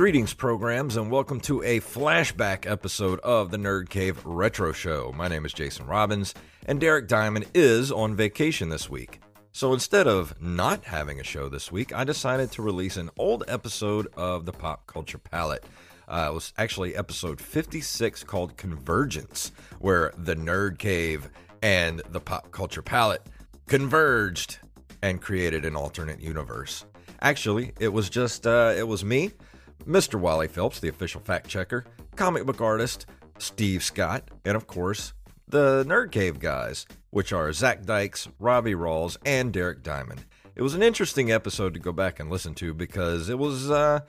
Greetings, programs, and welcome to a flashback episode of the Nerd Cave Retro Show. My name is Jason Robbins, and Derek Diamond is on vacation this week. So instead of not having a show this week, I decided to release an old episode of the Pop Culture Palate. Uh, it was actually episode 56 called Convergence, where the Nerd Cave and the Pop Culture Palate converged and created an alternate universe. Actually, it was just, uh, it was me Mr. Wally Phelps, the official fact checker, comic book artist, Steve Scott, and of course, the Nerd Cave guys, which are Zack Dykes, Robbie Rawls, and Derek Diamond. It was an interesting episode to go back and listen to because it was uh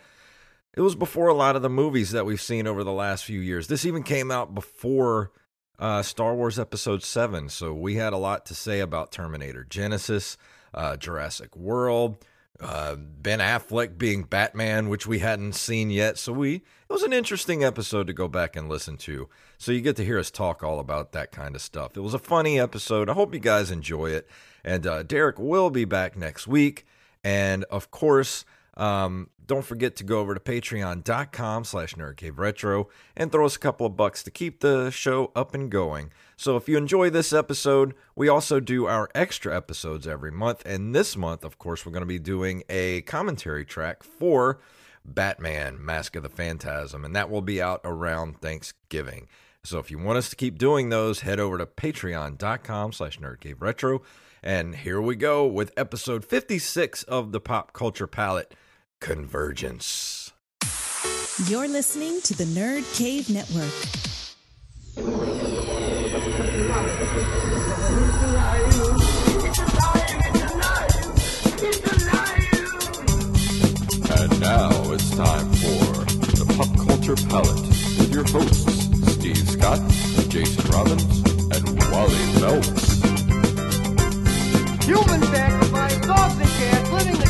it was before a lot of the movies that we've seen over the last few years. This even came out before uh, Star Wars Episode 7, so we had a lot to say about Terminator Genisys, uh, Jurassic World, uh, Ben Affleck being Batman, which we hadn't seen yet. So we it was an interesting episode to go back and listen to. So you get to hear us talk all about that kind of stuff. It was a funny episode. I hope you guys enjoy it. And uh, Derek will be back next week. And of course, um, don't forget to go over to patreon.com slash nerdcaveretro and throw us a couple of bucks to keep the show up and going. So if you enjoy this episode, we also do our extra episodes every month. And this month, of course, we're going to be doing a commentary track for Batman Mask of the Phantasm, and that will be out around Thanksgiving. So if you want us to keep doing those, head over to patreon.com slash nerdcaveretro. And here we go with episode 56 of the Pop Culture Palate, Convergence. You're listening to the Nerd Cave Network. And now it's time for the Pop Culture Palate with your hosts, Steve Scott, Jason Robbins, and Wally Phelps. Human sacrifice, dogs and cats living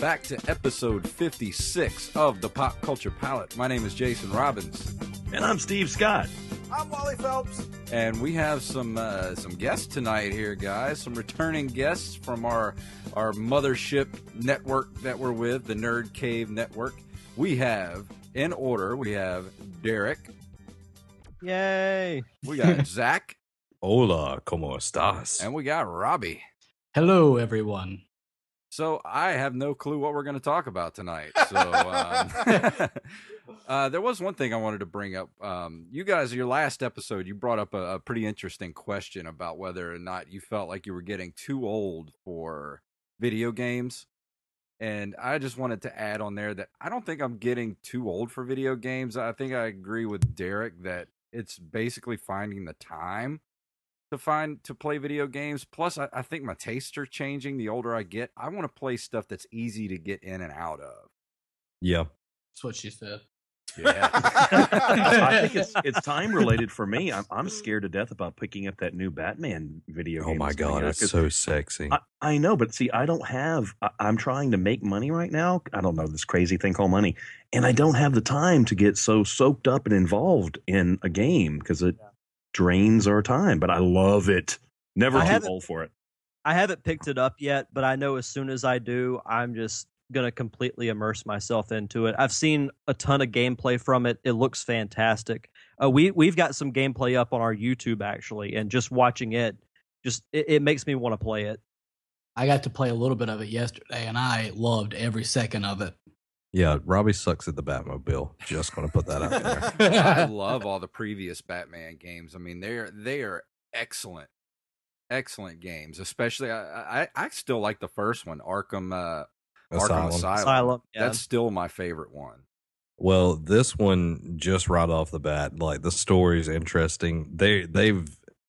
back to episode 56 of the Pop Culture Palate. My name is Jason Robbins, And I'm Steve Scott. I'm Wally Phelps. and we have some uh, some guests tonight here, guys. Some returning guests from our our mothership network that we're with, the Nerd Cave Network. We have, in order, we have Derek, Yay! we got Zack, Hola, ¿cómo estás? and we got Robbie. Hello, everyone. So I have no clue what we're going to talk about tonight. So um, uh, there was one thing I wanted to bring up. Um, you guys, your last episode, you brought up a, a pretty interesting question about whether or not you felt like you were getting too old for video games. And I just wanted to add on there that I don't think I'm getting too old for video games. I think I agree with Derek that it's basically finding the time to find to play video games. Plus, I, I think my tastes are changing the older I get. I want to play stuff that's easy to get in and out of. Yeah. That's what she said. Yeah. I think it's it's time related for me. I'm I'm scared to death about picking up that new Batman video. Oh game my god, out, it's 'cause so sexy. I, I know, but see, I don't have. I, I'm trying to make money right now. I don't know this crazy thing called money, and I don't have the time to get so soaked up and involved in a game because it drains our time. But I love it. Never I too old for it. I haven't picked it up yet, but I know as soon as I do, I'm just gonna completely immerse myself into it. I've seen a ton of gameplay from it. It looks fantastic. Uh, we we've got some gameplay up on our YouTube actually, and just watching it, just it, it makes me want to play it. I got to play a little bit of it yesterday, and I loved every second of it. Yeah, Robbie sucks at the Batmobile. Just going to put that out there. I love all the previous Batman games. I mean, they're they are excellent, excellent games. Especially, I I, I still like the first one, Arkham uh, Arkham Asylum. Asylum. Asylum, yeah. That's still my favorite one. Well, this one just right off the bat, like the story's interesting. They they've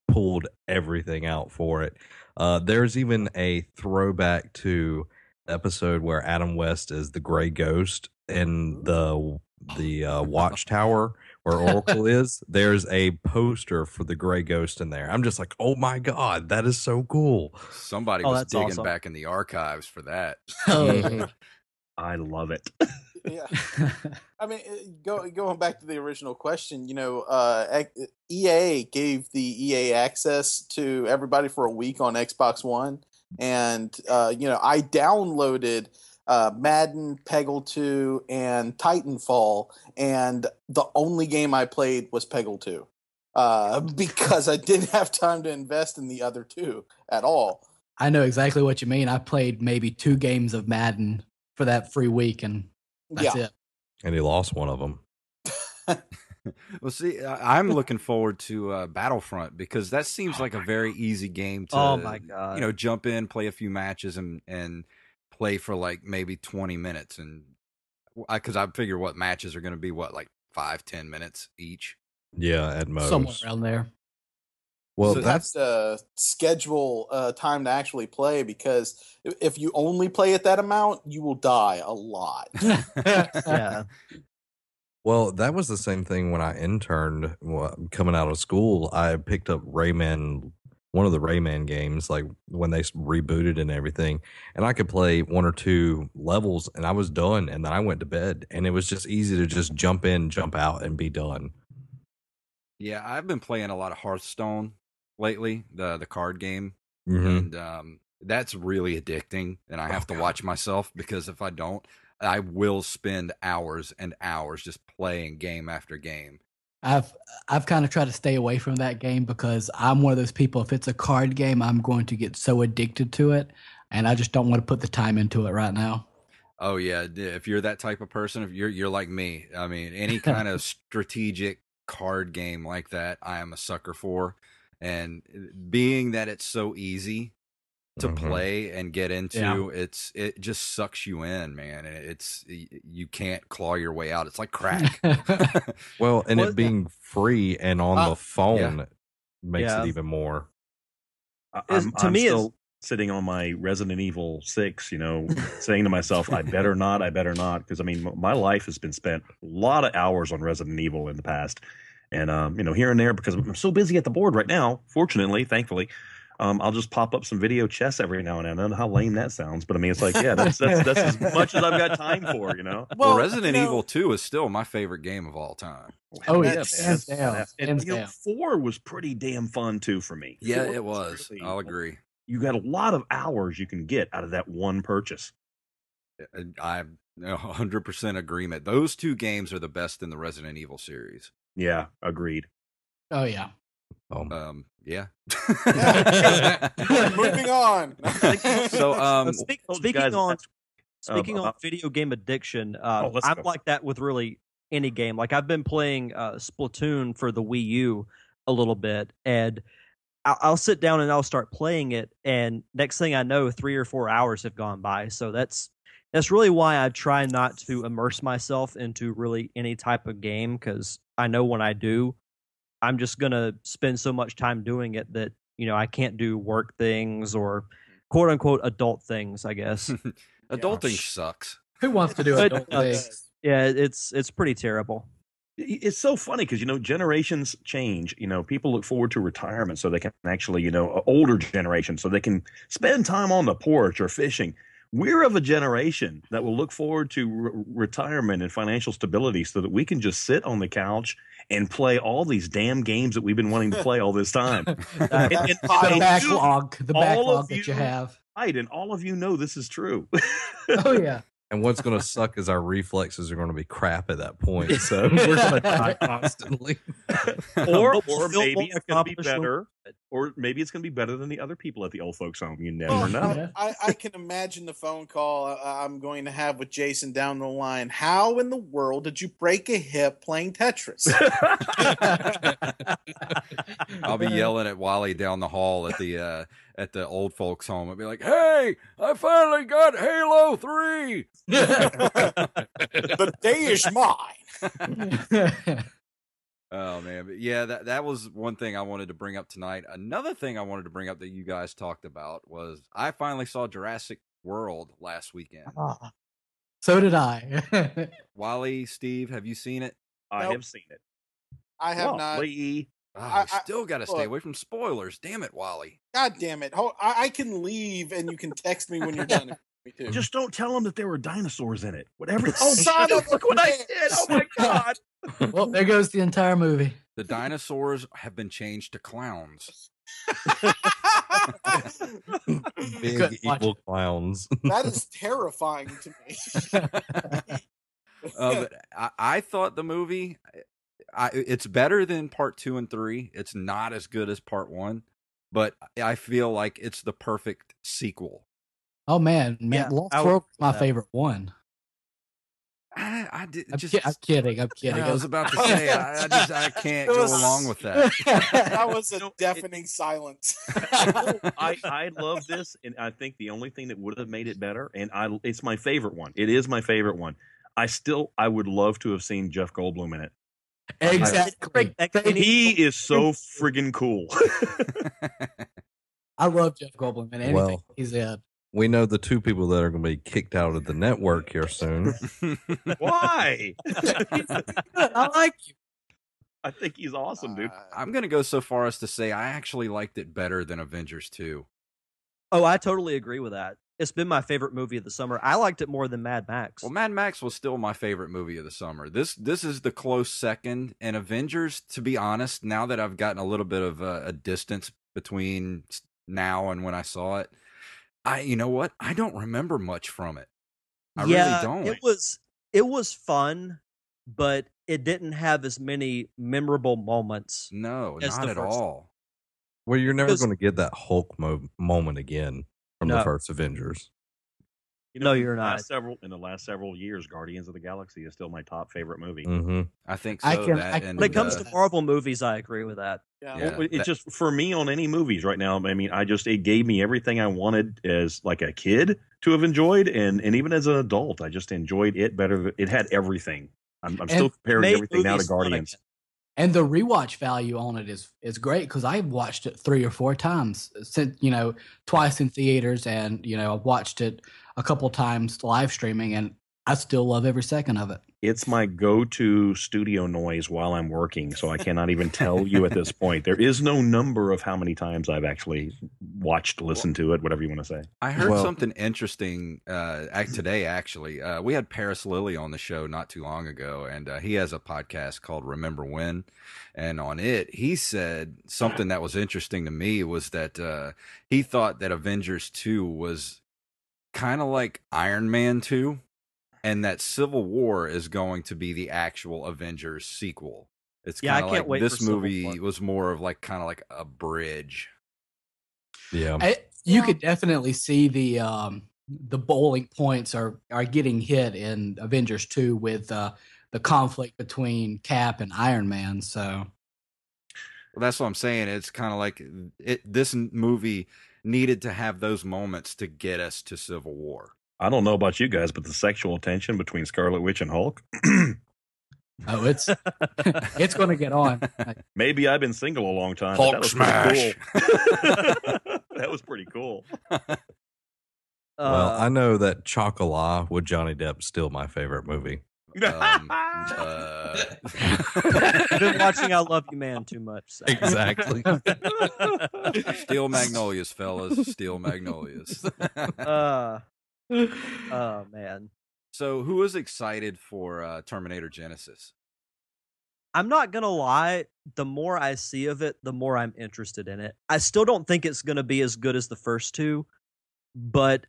pulled everything out for it. Uh, there's even a throwback to episode where Adam West is the Gray Ghost in the the uh, Watchtower where Oracle is. There's a poster for the Gray Ghost in there. I'm just like, oh my god, that is so cool. Somebody Oh, was digging awesome. back in the archives for that. Mhm. I love it. yeah. I mean, uh, go, going back to the original question, you know, uh, EA gave the EA access to everybody for a week on Xbox One, and uh, you know, I downloaded uh, Madden, Peggle Two, and Titanfall, and the only game I played was Peggle Two, uh, because I didn't have time to invest in the other two at all. I know exactly what you mean. I played maybe two games of Madden for that free week, and that's Yeah. it. And he lost one of them. Well, see, I- I'm looking forward to uh, Battlefront because that seems like a very easy game to, Oh my God. you know, jump in, play a few matches, and and play for like maybe 20 minutes, and because I, figure what matches are going to be what like five, ten minutes each. Yeah, at most. Somewhere around there. Well, So that's have to schedule uh, time to actually play because if you only play at that amount, you will die a lot. yeah. Well, that was the same thing when I interned coming out of school. I picked up Rayman, one of the Rayman games, like when they rebooted and everything, and I could play one or two levels, and I was done. And then I went to bed, and it was just easy to just jump in, jump out, and be done. Yeah, I've been playing a lot of Hearthstone lately, the the card game, Mhm. and um, that's really addicting. And I Oh, have to watch myself because if I don't, I will spend hours and hours just playing game after game. I've I've kind of tried to stay away from that game because I'm one of those people. If it's a card game, I'm going to get so addicted to it, and I just don't want to put the time into it right now. Oh yeah, if you're that type of person, if you're you're like me, I mean, any kind of strategic card game like that, I am a sucker for. And uh, being that it's so easy to Mhm. play and get into, Yeah. it's it just sucks you in, man. It's you can't claw your way out. It's like crack. Well, and Well, it being free and on Uh, the phone makes Yeah. it even more. I- Is- I'm, to I'm me, it's- still sitting on my Resident Evil Six, you know, saying to myself, "I better not, I better not," because I mean, my life has been spent a lot of hours on Resident Evil in the past, and um, you know, here and there because I'm so busy at the board right now. Fortunately, thankfully. Um, I'll just pop up some video chess every now and then. I don't know how lame that sounds, but I mean, it's like, yeah, that's that's, that's as much as I've got time for, you know. well, Well, Resident you know- Evil Two is still my favorite game of all time. Oh, yeah, yeah, hands down, And, hands you know, four was pretty damn fun too for me. Yeah, Four it was. really- I'll agree. You got a lot of hours you can get out of that one purchase. I'm 100% agreement. Those two games are the best in the Resident Evil series. Yeah, agreed. Oh yeah, Um, Yeah. Moving on. so, um, Speak- speaking guys on last- um, speaking on video game addiction, uh, Oh, I'm go. like that with really any game. Like I've been playing uh, Splatoon for the Wii U a little bit, and I'll, I'll sit down and I'll start playing it, and next thing I know, three or four hours have gone by. So that's that's really why I try not to immerse myself into really any type of game because I know when I do, I'm just gonna spend so much time doing it that you know I can't do work things or quote unquote adult things. I guess. Adulting sucks. Who wants to do It adult uh, things? Yeah, it's it's pretty terrible. it's so funny because you know generations change you know people look forward to retirement so they can actually you know older generation so they can spend time on the porch or fishing we're of a generation that will look forward to re- retirement and financial stability so that we can just sit on the couch and play all these damn games that we've been wanting to play all this time And- and- The and you- backlog, the backlog that you have. right and all of you know this is true Oh yeah. And what's going to suck is our reflexes are going to be crap at that point. So we're going to die constantly. or or maybe won't it's going to be better or maybe it's going to be better than the other people at the old folks home you never Well, know I, I can imagine the phone call uh, I'm going to have with Jason down the line. How in the world did you break a hip playing Tetris? I'll be yelling at Wally down the hall at the uh, at the old folks' home. I'll be like, "Hey, I finally got Halo 3. the day is mine. Oh man, but yeah, that that was one thing I wanted to bring up tonight. Another thing I wanted to bring up that you guys talked about was I finally saw Jurassic World last weekend. so did I. Wally, Steve, have you seen it? i Nope. have seen it I have Well, not. Lee, Ah, I- I- still got to stay away from spoilers. Damn it, Wally. God damn it! Ho- I, I can leave and you can text me when you're done. if you want me to. Just don't tell them that there were dinosaurs in it. Whatever. Oh, son of look what I did! Oh my god! Well, there goes the entire movie. The dinosaurs have been changed to clowns. Big evil clowns. that is terrifying to me. Uh, but I, I thought the movie, I, it's better than part two and three. It's not as good as part one, but I feel like it's the perfect sequel. Oh man, man, Yeah, Lost World was my that. favorite one. I, I did I'm, just. ki- I'm kidding. I'm kidding. I was about to say, I, I just I can't It go along with that. that was a deafening silence. I I love this, and I think the only thing that would have made it better, and I it's my favorite one. It is my favorite one. I still I would love to have seen Jeff Goldblum in it. exactly. Thank- He is so friggin' cool. I love Jeff Goldblum in anything Well, he's in. We know the two people that are going to be kicked out of the network here soon. Why? I like you. I think he's awesome, dude. Uh, I'm gonna go so far as to say I actually liked it better than Avengers two. Oh, I totally agree with that. It's been my favorite movie of the summer. I liked it more than Mad Max. Well, Mad Max was still my favorite movie of the summer. This this is the close second, and Avengers. To be honest, now that I've gotten a little bit of a, a distance between now and when I saw it, I you know what I don't remember much from it. I yeah, really don't. It was it was fun, but it didn't have as many memorable moments. no, not at first one. all. well, you're never going to get that Hulk mo- moment again from the first Avengers. You No, you're not. Several in the last several years, Guardians of the Galaxy is still my top favorite movie. hmm I think so. I can- that I- and, When it comes uh, to Marvel movies, I agree with that. Yeah. Yeah. Well, it that- just for me on any movies right now. I mean, I just it gave me everything I wanted as like a kid to have enjoyed, and and even as an adult, I just enjoyed it better. It had everything. I'm, I'm still comparing everything now to Guardians. And the rewatch value on it is is great because I've watched it three or four times since you know twice in theaters and you know I've watched it a couple times live streaming and I still love every second of it. It's my go-to studio noise while I'm working, so I cannot even tell you at this point. There is no number of how many times I've actually watched, listened to it, whatever you want to say. I heard Well- something interesting uh, act today. Actually, uh, we had Paris Lilly on the show not too long ago, and uh, he has a podcast called Remember When, and on it he said something that was interesting to me was that uh, he thought that Avengers Two was kind of like Iron Man Two, and that Civil War is going to be the actual Avengers sequel. It's Yeah, I kind of can't like wait for this Civil movie War. was more of like kind of like a bridge. Yeah. I, you could definitely see the um, the bowling points are are getting hit in Avengers two with uh, the conflict between Cap and Iron Man. So Well, that's what I'm saying. It's kind of like it. This movie needed to have those moments to get us to Civil War. I don't know about you guys, but the sexual tension between Scarlet Witch and Hulk. oh, it's it's going to get on. Maybe I've been single a long time. Hulk that was smash. Pretty cool. that was pretty cool. well, Uh, I know that Chocolat with Johnny Depp is still my favorite movie. Um, uh, I've been watching I Love You Man too much. so. Exactly. Steel magnolias, fellas. Steel magnolias. uh, oh man. so, who is excited for uh, Terminator Genisys? I'm not gonna lie. The more I see of it, the more I'm interested in it. I still don't think it's gonna be as good as the first two, but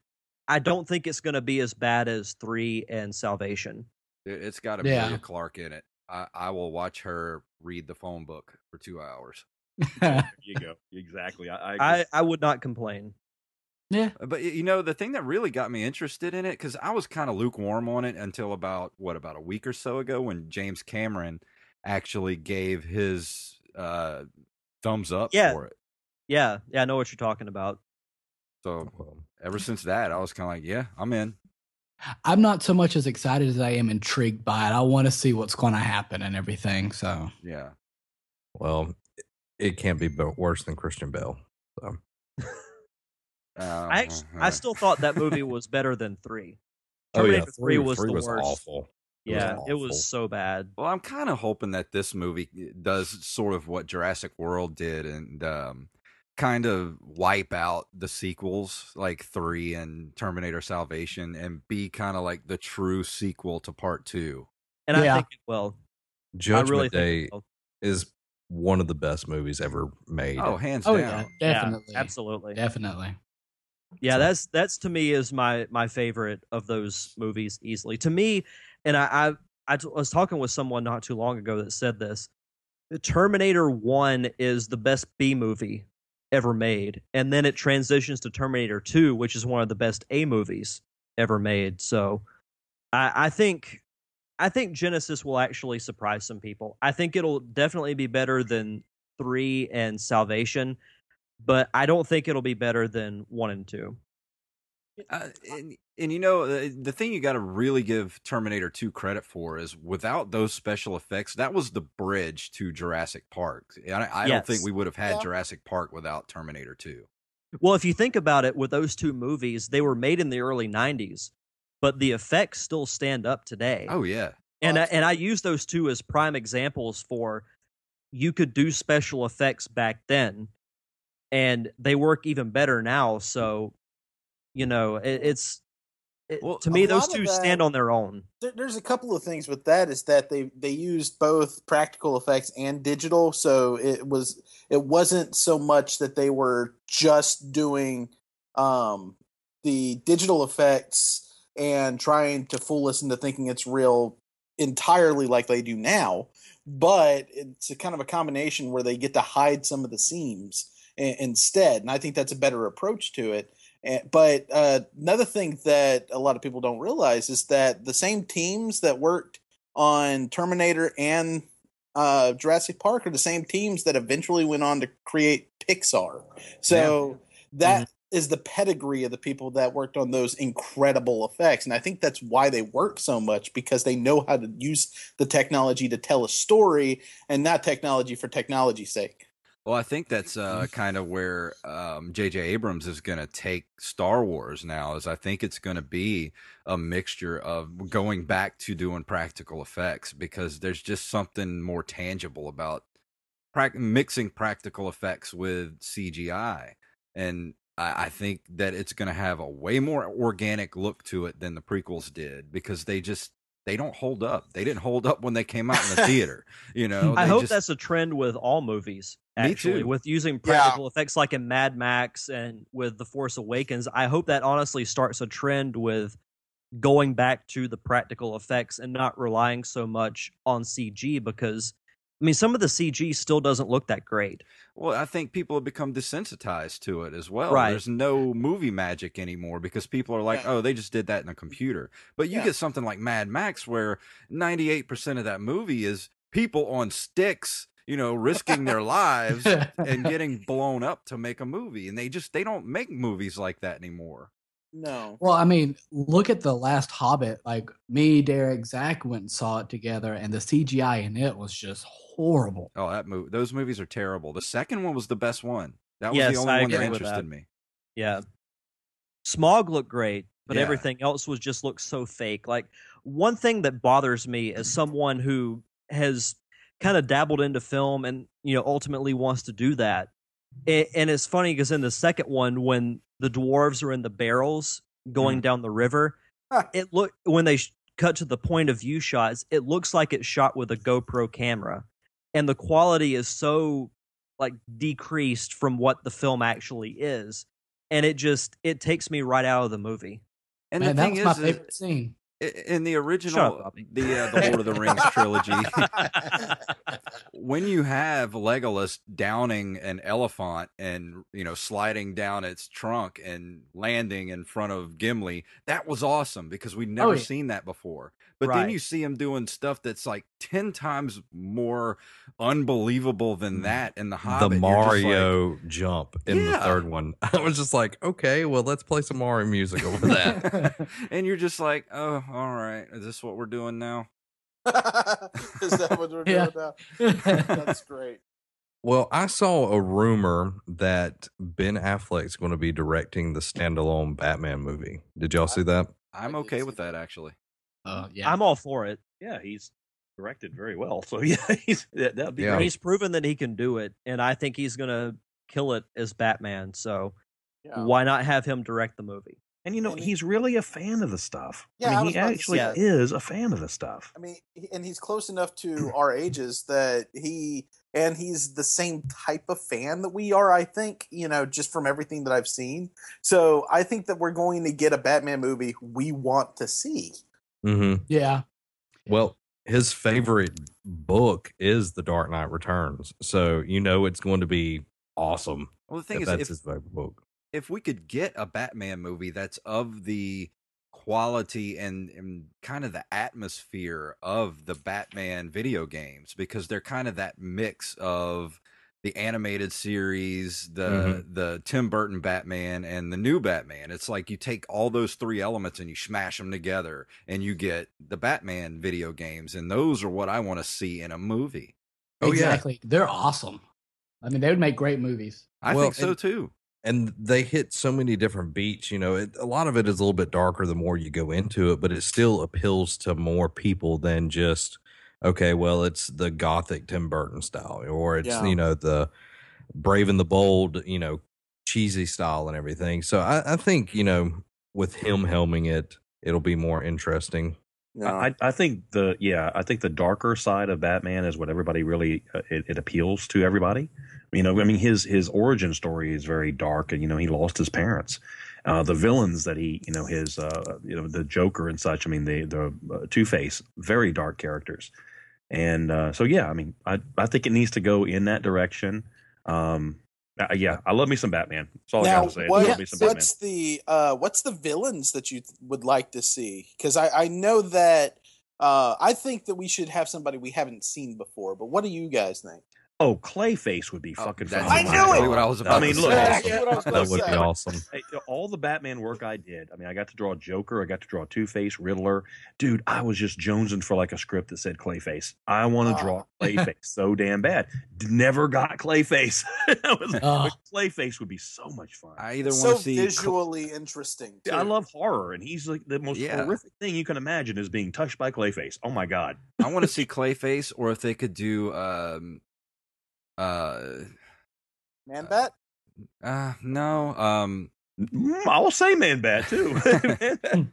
I don't think it's gonna be as bad as three and Salvation. It- It's got Yeah. Emilia Clarke in it. I, I will watch her read the phone book for two hours. There you go. Exactly. I, I, I. I would not complain. Yeah, But you know, the thing that really got me interested in it because I was kind of lukewarm on it until about what about a week or so ago when James Cameron actually gave his uh, thumbs up Yeah. for it. Yeah, yeah, I know what you're talking about. So ever since that, I was kind of like, yeah, I'm in. I'm not so much as excited as I am intrigued by it. I want to see what's going to happen and everything. So Yeah. Well, it- it can't be worse than Christian Bale. So. I actually, Uh-huh. I still thought that movie was better than three. Oh, yeah, Terminator three, was three the was worst. awful. It was Yeah, it was so bad. Well, I'm kind of hoping that this movie eh, does sort of what Jurassic World did and um, kind of wipe out the sequels like 3 and Terminator Salvation and be kind of like the true sequel to part 2. And I think it will. Judgment really Day is one of the best movies ever made. Oh, hands oh down. yeah, Yeah, definitely, absolutely. definitely. Yeah, So- that's that's to me is my my favorite of those movies easily. To me, and I I, I t- was talking with someone not too long ago that said this. Terminator One is the best B movie ever made, and then it transitions to Terminator Two, which is one of the best A movies ever made. So, I, I think I think Genisys will actually surprise some people. I think it'll definitely be better than three and Salvation, but I don't think it'll be better than one and two. Uh, and, and you know uh, the thing you got to really give Terminator 2 credit for is without those special effects that was the bridge to Jurassic Park. I, I don't think we would have had Yeah. Jurassic Park without Terminator 2. Well, if you think about it, with those two movies, they were made in the early '90s, but the effects still stand up today. Oh yeah. and I, Oh, and I use those two as prime examples for you could do special effects back then, and they work even better now. So, you know, it, it's it, Well, to me those two that- stand on their own. There, there's a couple of things with that is that they they used both practical effects and digital, so it was it wasn't so much that they were just doing um, the digital effects and trying to fool us into thinking it's real entirely like they do now, but it's a kind of a combination where they get to hide some of the seams instead, and I think that's a better approach to it. But uh, another thing that a lot of people don't realize is that the same teams that worked on Terminator and uh, Jurassic Park are the same teams that eventually went on to create Pixar. So that is the pedigree of the people that worked on those incredible effects. And I think that's why they work so much because they know how to use the technology to tell a story and not technology for technology's sake. Well, I think that's uh, kind of where um, J.J. Abrams is going to take Star Wars now. Is I think it's going to be a mixture of going back to doing practical effects because there's just something more tangible about prac- mixing practical effects with CGI, and I, I think that it's going to have a way more organic look to it than the prequels did because they just they don't hold up. They didn't hold up when they came out in the theater. You know, I hope just- that's a trend with all movies. Me Actually, with using practical effects like in Mad Max and with The Force Awakens, I hope that honestly starts a trend with going back to the practical effects and not relying so much on CG because I mean, some of the CG still doesn't look that great. Well, I think people have become desensitized to it as well. Right. There's no movie magic anymore because people are like, oh, they just did that in a computer. But you Yeah. get something like Mad Max where 98% of that movie is people on sticks, you know, risking their lives and getting blown up to make a movie. And they just, they don't make movies like that anymore. No. Well, I mean, look at the last Hobbit. Like me, Derek, Zack went and saw it together, and the CGI in it was just horrible. Oh, that movie, those movies are terrible. The second one was the best one. That was Yes, the only I one that interested that. me. Yeah. Smaug looked great, but Yeah. everything else was just looked so fake. Like one thing that bothers me as someone who has kind of dabbled into film and you know ultimately wants to do that. a- And it's funny because in the second one, when the dwarves are in the barrels going mm. down the river, it look when they sh- cut to the point of view shots, it looks like it's shot with a GoPro camera, and the quality is so like decreased from what the film actually is. And it just it takes me right out of the movie. And Man, the that thing was is, my is- favorite scene. I- in the original up, the uh, the Lord of the Rings trilogy when you have Legolas downing an elephant and you know sliding down its trunk and landing in front of Gimli that was awesome because we'd never yeah. seen that before but then you see him doing stuff that's like 10 times more unbelievable than mm. that in the Hobbit the You're like, Mario jump in the third one. I was just like, okay, well, let's play some Mario music over that. and you're just like oh all right is this what we're doing now Is that what we're Yeah. doing now? That's great. well, I saw a rumor that Ben Affleck's going to be directing the standalone Batman movie. Did y'all see that? I'm okay with that actually Oh yeah, i'm all for it Yeah, he's directed very well. So yeah, he's that would be Yeah. he's proven that he can do it and i think he's gonna kill it as batman so Yeah. why not have him direct the movie And you know, he's really a fan of the stuff. Yeah, I I mean, was he about to actually say- is a fan of the stuff. I mean, and he's close enough to our ages that he and he's the same type of fan that we are. I think you know just from everything that I've seen. So I think that we're going to get a Batman movie we want to see. Mm-hmm. yeah. Well, his favorite book is The Dark Knight Returns, so you know it's going to be awesome. well the thing if is that's if, his favorite book. if we could get a Batman movie that's of the quality and, and kind of the atmosphere of the Batman video games, because they're kind of that mix of the animated series, the Mhm. the Tim Burton Batman, and the new Batman. It's like you take all those three elements and you smash them together, and you get the Batman video games, and those are what I want to see in a movie. Oh, yeah. exactly. They're awesome. I mean, they would make great movies. I Well, think so and- too. and they hit so many different beats you know it, a lot of it is a little bit darker the more you go into it but it still appeals to more people than just okay well it's the gothic tim burton style or it's Yeah. you know the brave and the bold you know cheesy style and everything so i, I think you know with him helming it it'll be more interesting No. I, I think the yeah, I think the darker side of Batman is what everybody really uh, it, it appeals to everybody. You know, I mean his his origin story is very dark, and you know he lost his parents. Uh, the villains that he, you know, his, uh, you know, the Joker and such. I mean, the the uh, Two Face, very dark characters, and uh, so yeah, I mean, I I think it needs to go in that direction. Um, uh, yeah, I love me some Batman. That's all I got to say. I what- love me some Batman. what's the uh, what's the villains that you th- would like to see? Because I, I know that uh, I think that we should have somebody we haven't seen before. But what do you guys think? Oh, Clayface would be fucking. that's I knew it! what I was about I mean, to look, say. That's what I that would say. be awesome all the Batman work I did. I mean, I got to draw Joker. I got to draw Two Face, Riddler. Dude, I was just jonesing for like a script that said Clayface. I want to draw Oh. Clayface so damn bad. Never got Clayface. I was, Oh. Clayface would be so much fun. I either It's want so to see Cl- visually interesting. Yeah, I love horror, and he's like the most Yeah. horrific thing you can imagine is being touched by Clayface. Oh my god! I want to see Clayface, or if they could do, um, uh, Man Bat. uh no, um, Mm, I will say Man Bat too. God,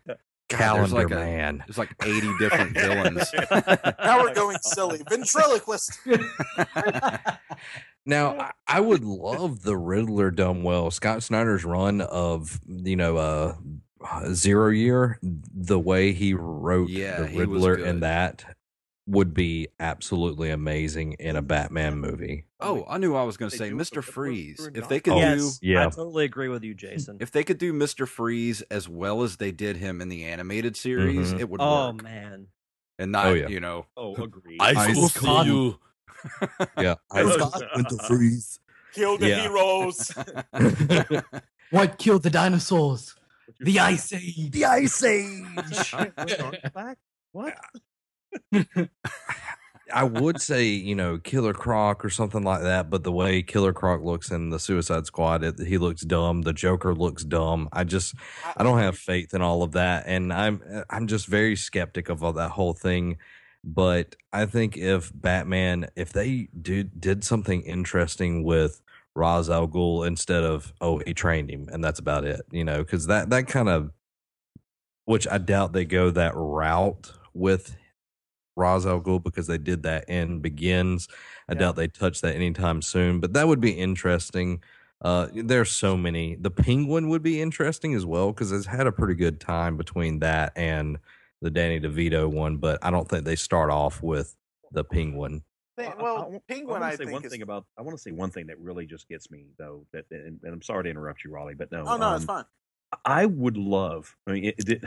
there's calendar like a, man there's like eighty different villains. Now we're going silly. Ventriloquist. Now, I, I would love the Riddler done well. Scott Snyder's run of you know uh Zero Year, the way he wrote Yeah, the Riddler in that would be absolutely amazing in a Batman movie. Oh, I knew I was going to say Mr. Freeze. If they could yes, do, yeah. I totally agree with you, Jason. if they could do Mr. Freeze as well as they did him in the animated series, Mhm. it would oh work. man, And not, Oh, yeah. you know, Oh, agreed. I will kill you. Yeah, I Scott went to freeze. Kill the Yeah. heroes. What killed the dinosaurs? The Ice Age. The Ice Age. What? I would say, you know, Killer Croc or something like that, but the way Killer Croc looks in the Suicide Squad, it, he looks dumb. The Joker looks dumb. I just, I don't have faith in all of that, and I'm, I'm just very skeptic of all that whole thing. But I think if Batman, if they did did something interesting with Ra's al Ghul instead of oh he trained him and that's about it, you know, because that that kind of, which I doubt they go that route with Ra's al Ghul because they did that in Begins. I doubt they touch that anytime soon, but that would be interesting. Uh, there's so many. The Penguin would be interesting as well because it's had a pretty good time between that and the Danny DeVito one, but I don't think they start off with the Penguin. Thing- I- I- well, I, Penguin, I, I, say think one is. thing about. I want to say one thing that really just gets me though. That and, and I'm sorry to interrupt you, Raleigh, but no. oh no, um, it's fine. I would love. I mean, it, it,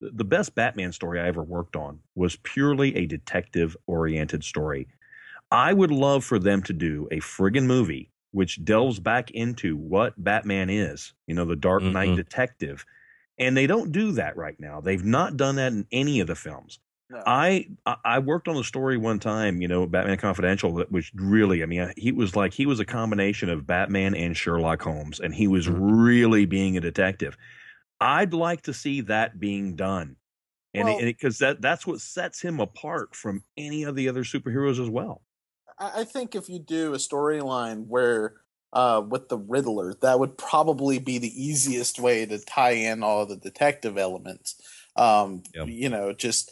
the best Batman story I ever worked on was purely a detective-oriented story. I would love for them to do a friggin' movie which delves back into what Batman is. You know, the Dark Knight Mhm. detective, and they don't do that right now. They've not done that in any of the films. No. I I- I worked on a story one time, you know, Batman Confidential, which really, I mean, he was like he was a combination of Batman and Sherlock Holmes, and he was really being a detective. I'd like to see that being done, and Well- because that that's what sets him apart from any of the other superheroes as well. I I think if you do a storyline where uh, with the Riddler, that would probably be the easiest way to tie in all the detective elements. Um, Yep. You know, just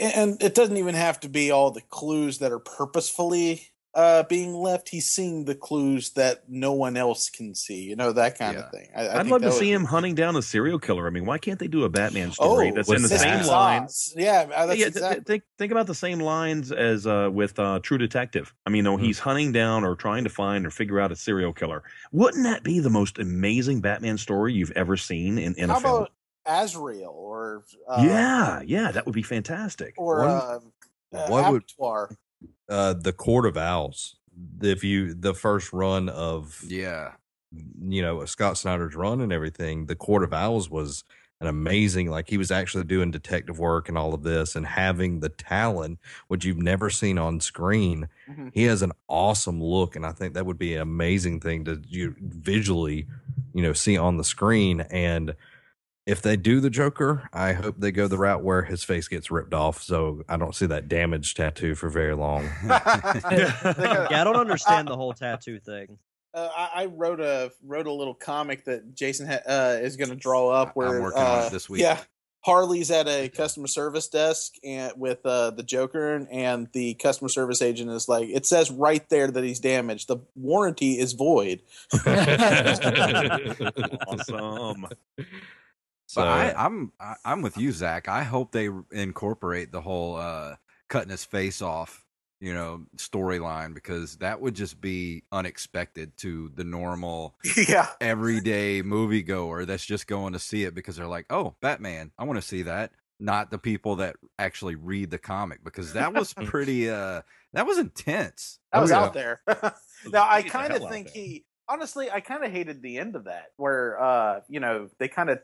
and it doesn't even have to be all the clues that are purposefully uh, being left. He's seeing the clues that no one else can see. You know that kind Yeah. of thing. I, I I'd think love to would see be- him hunting down a serial killer. I mean, why can't they do a Batman story Oh, that's in the that. same Same lines? lines. Yeah, uh, that's yeah, exactly. th- think think about the same lines as uh, with uh, True Detective. I mean, you know, Mhm. he's hunting down or trying to find or figure out a serial killer. Wouldn't that be the most amazing Batman story you've ever seen in, in How a film? about Azrael or uh, yeah, yeah, that would be fantastic. or One- uh, uh, what would- Abattoir. Uh, the Court of Owls. If you the first run of yeah. you know Scott Snyder's run and everything, the Court of Owls was an amazing. Like he was actually doing detective work and all of this, and having the talent which you've never seen on screen. Mhm. He has an awesome look, and I think that would be an amazing thing to you visually, you know, see on the screen. And if they do the Joker, I hope they go the route where his face gets ripped off, so I don't see that damage tattoo for very long. yeah, I don't understand the whole tattoo thing. Uh, I, I wrote a wrote a little comic that Jason ha- uh, is going to draw up. Where working on it uh, this week. Yeah, Harley's at a customer service desk and with uh, the Joker, and the customer service agent is like, "It says right there that he's damaged. The warranty is void." awesome. But I, I'm I, I'm with you, Zack. I hope they incorporate the whole uh, cutting his face off, you know, storyline because that would just be unexpected to the normal, yeah, everyday moviegoer that's just going to see it because they're like, "Oh, Batman, I want to see that." Not the people that actually read the comic because that was pretty. uh That was intense. That was yeah. out there. now I kind of think he honestly, I kind of hated the end of that, where uh, you know, they kind of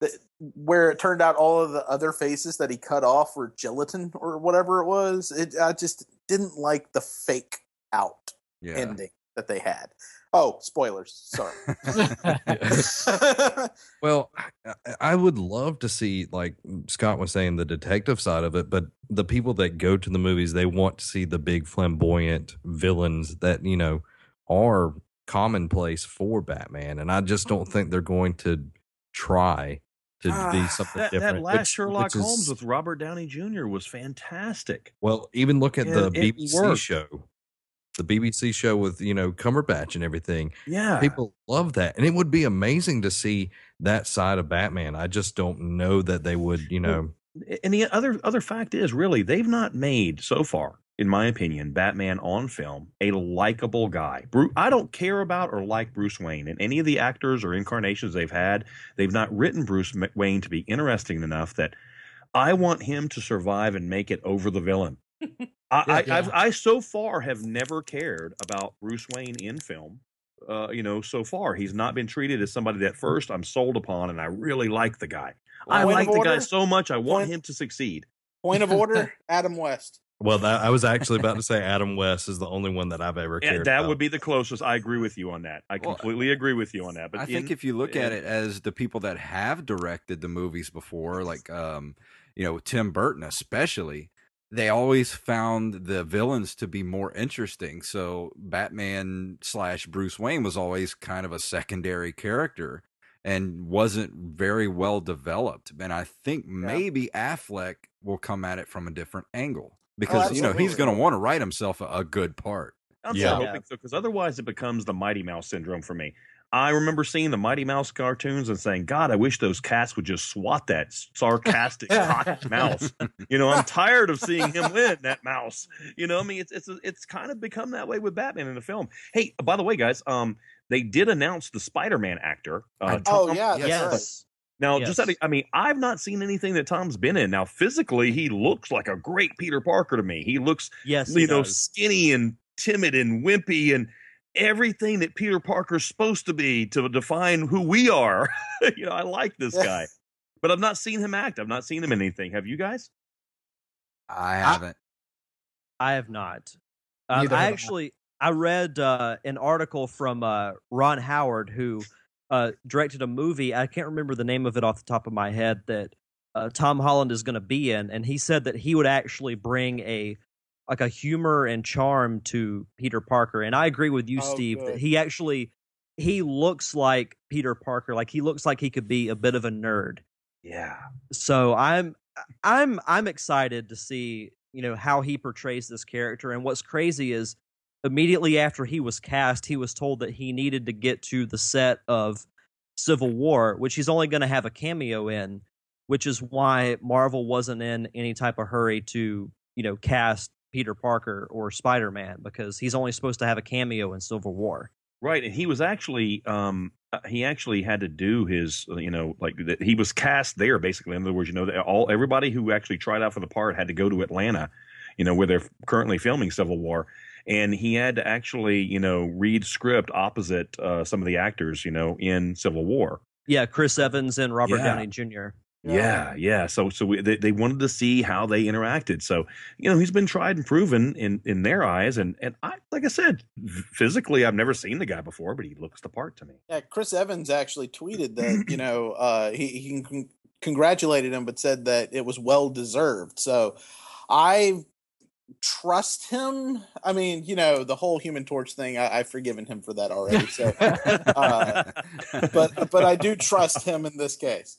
the, where it turned out all of the other faces that he cut off were gelatin or whatever it was. It I just didn't like the fake out Yeah. ending that they had. Oh, spoilers. Sorry. Well, I- I would love to see, like Scott was saying, the detective side of it, but the people that go to the movies, they want to see the big flamboyant villains that, you know, are commonplace for Batman. And I just don't mm-hmm. think they're going to try to be Ah, something That, different. that last which- Sherlock which is- Holmes with Robert Downey Jr. was fantastic. Well, even look at the And BBC worked. show, the BBC show with, you know, Cumberbatch and everything. Yeah, People love that. And it would be amazing to see that side of Batman. I just don't know that they would, you know. and the other other fact is really they've not made so far in my opinion batman on film a likable guy Bru- i don't care about or like bruce wayne and any of the actors or incarnations they've had they've not written bruce wayne to be interesting enough that i want him to survive and make it over the villain I, I, Yeah. I've, I so far have never cared about Bruce Wayne in film. Uh, you know, so far he's not been treated as somebody that first I'm sold upon, and I really like the guy. I like the guy so much. I want Point- him to succeed. Point of order, Adam West. Well, that, I was actually about to say Adam West is the only one that I've ever Yeah, cared that about. would be the closest. I agree with you on that. I Well, completely agree with you on that. But I think if you look at it as the people that have directed the movies before, like um, you know Tim Burton especially, they always found the villains to be more interesting. So Batman slash Bruce Wayne was always kind of a secondary character and wasn't very well developed. And I think maybe Affleck will come at it from a different angle because you know he's going to want to write himself a, a good part. I'm Yeah. so hoping so because otherwise it becomes the Mighty Mouse syndrome for me. I remember seeing the Mighty Mouse cartoons and saying, "God, I wish those cats would just swat that sarcastic mouse." You know, I'm tired of seeing him win that mouse. You know, I mean, it's it's it's kind of become that way with Batman in the film. Hey, by the way, guys, um, they did announce the Spider-Man actor. Uh, Oh Tom- yeah, that's yes. right. Now, Yes. just out of, I mean, I've not seen anything that Tom's been in. Now, physically, he looks like a great Peter Parker to me. He looks Yes, he you know, does. skinny and timid and wimpy and everything that Peter Parker's supposed to be to define who we are. you know, I like this guy, but I've not seen him act. I've not seen him in anything. Have you guys? I haven't. I have not. Um, I have I. actually I read uh, an article from uh, Ron Howard who uh, directed a movie. I can't remember the name of it off the top of my head that uh, Tom Holland is going to be in, and he said that he would actually bring a like a humor and charm to Peter Parker. And I agree with you, Oh, Steve, that he actually he looks like Peter Parker. Like he looks like he could be a bit of a nerd Yeah. so i'm i'm i'm excited to see you know how he portrays this character and what's crazy is immediately after he was cast he was told that he needed to get to the set of civil war which he's only going to have a cameo in which is why marvel wasn't in any type of hurry to you know cast peter parker or spider-man because he's only supposed to have a cameo in civil war. Right, and he was actually um uh, he actually had to do his you know like that he was cast there basically. In other words you know all everybody who actually tried out for the part had to go to Atlanta you know where they're currently filming Civil War and he had to actually you know read script opposite uh, some of the actors you know in Civil War. Yeah chris evans and robert Yeah. downey jr yeah. Yeah so so we, they, they wanted to see how they interacted. So you know he's been tried and proven in in their eyes. And and I like I said physically I've never seen the guy before but he looks the part to me. Yeah, Chris Evans actually tweeted that you know uh, he he congratulated him, but said that it was well deserved. So I trust him. I mean, you know, the whole Human Torch thing, I, I've forgiven him for that already. So, uh, but but I do trust him in this case.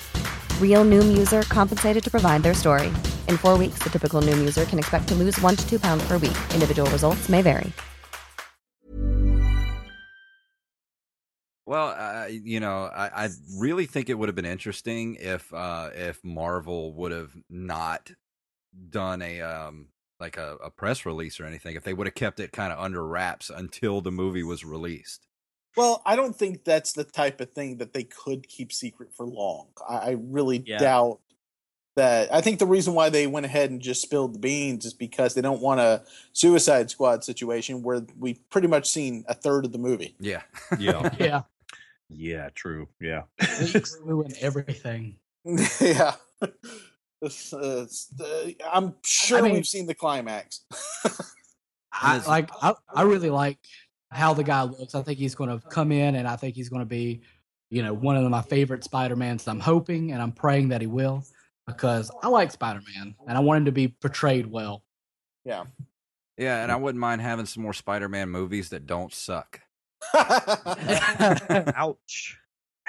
Real Noom user compensated to provide their story. In four weeks, the typical Noom user can expect to lose one to two pounds per week. Individual results may vary. Well, uh, you know, I, I really think it would have been interesting if uh, if Marvel would have not done a um, like a, a press release or anything. If they would have kept it kind of under wraps until the movie was released. Well, I don't think that's the type of thing that they could keep secret for long. I, I really Yeah. doubt that I think the reason why they went ahead and just spilled the beans is because they don't want a Suicide Squad situation where we've pretty much seen a third of the movie. Yeah. Yeah. yeah. Yeah, true. Yeah. Leaks ruin everything. yeah. It's- it's- uh, I'm sure mean- we've seen the climax. I, like I, I really like how the guy looks. I think he's going to come in, and I think he's going to be, you know, one of my favorite Spider Mans. I'm hoping and I'm praying that he will, because I like Spider Man, and I want him to be portrayed well. Yeah. Yeah, and I wouldn't mind having some more Spider-Man movies that don't suck. Ouch.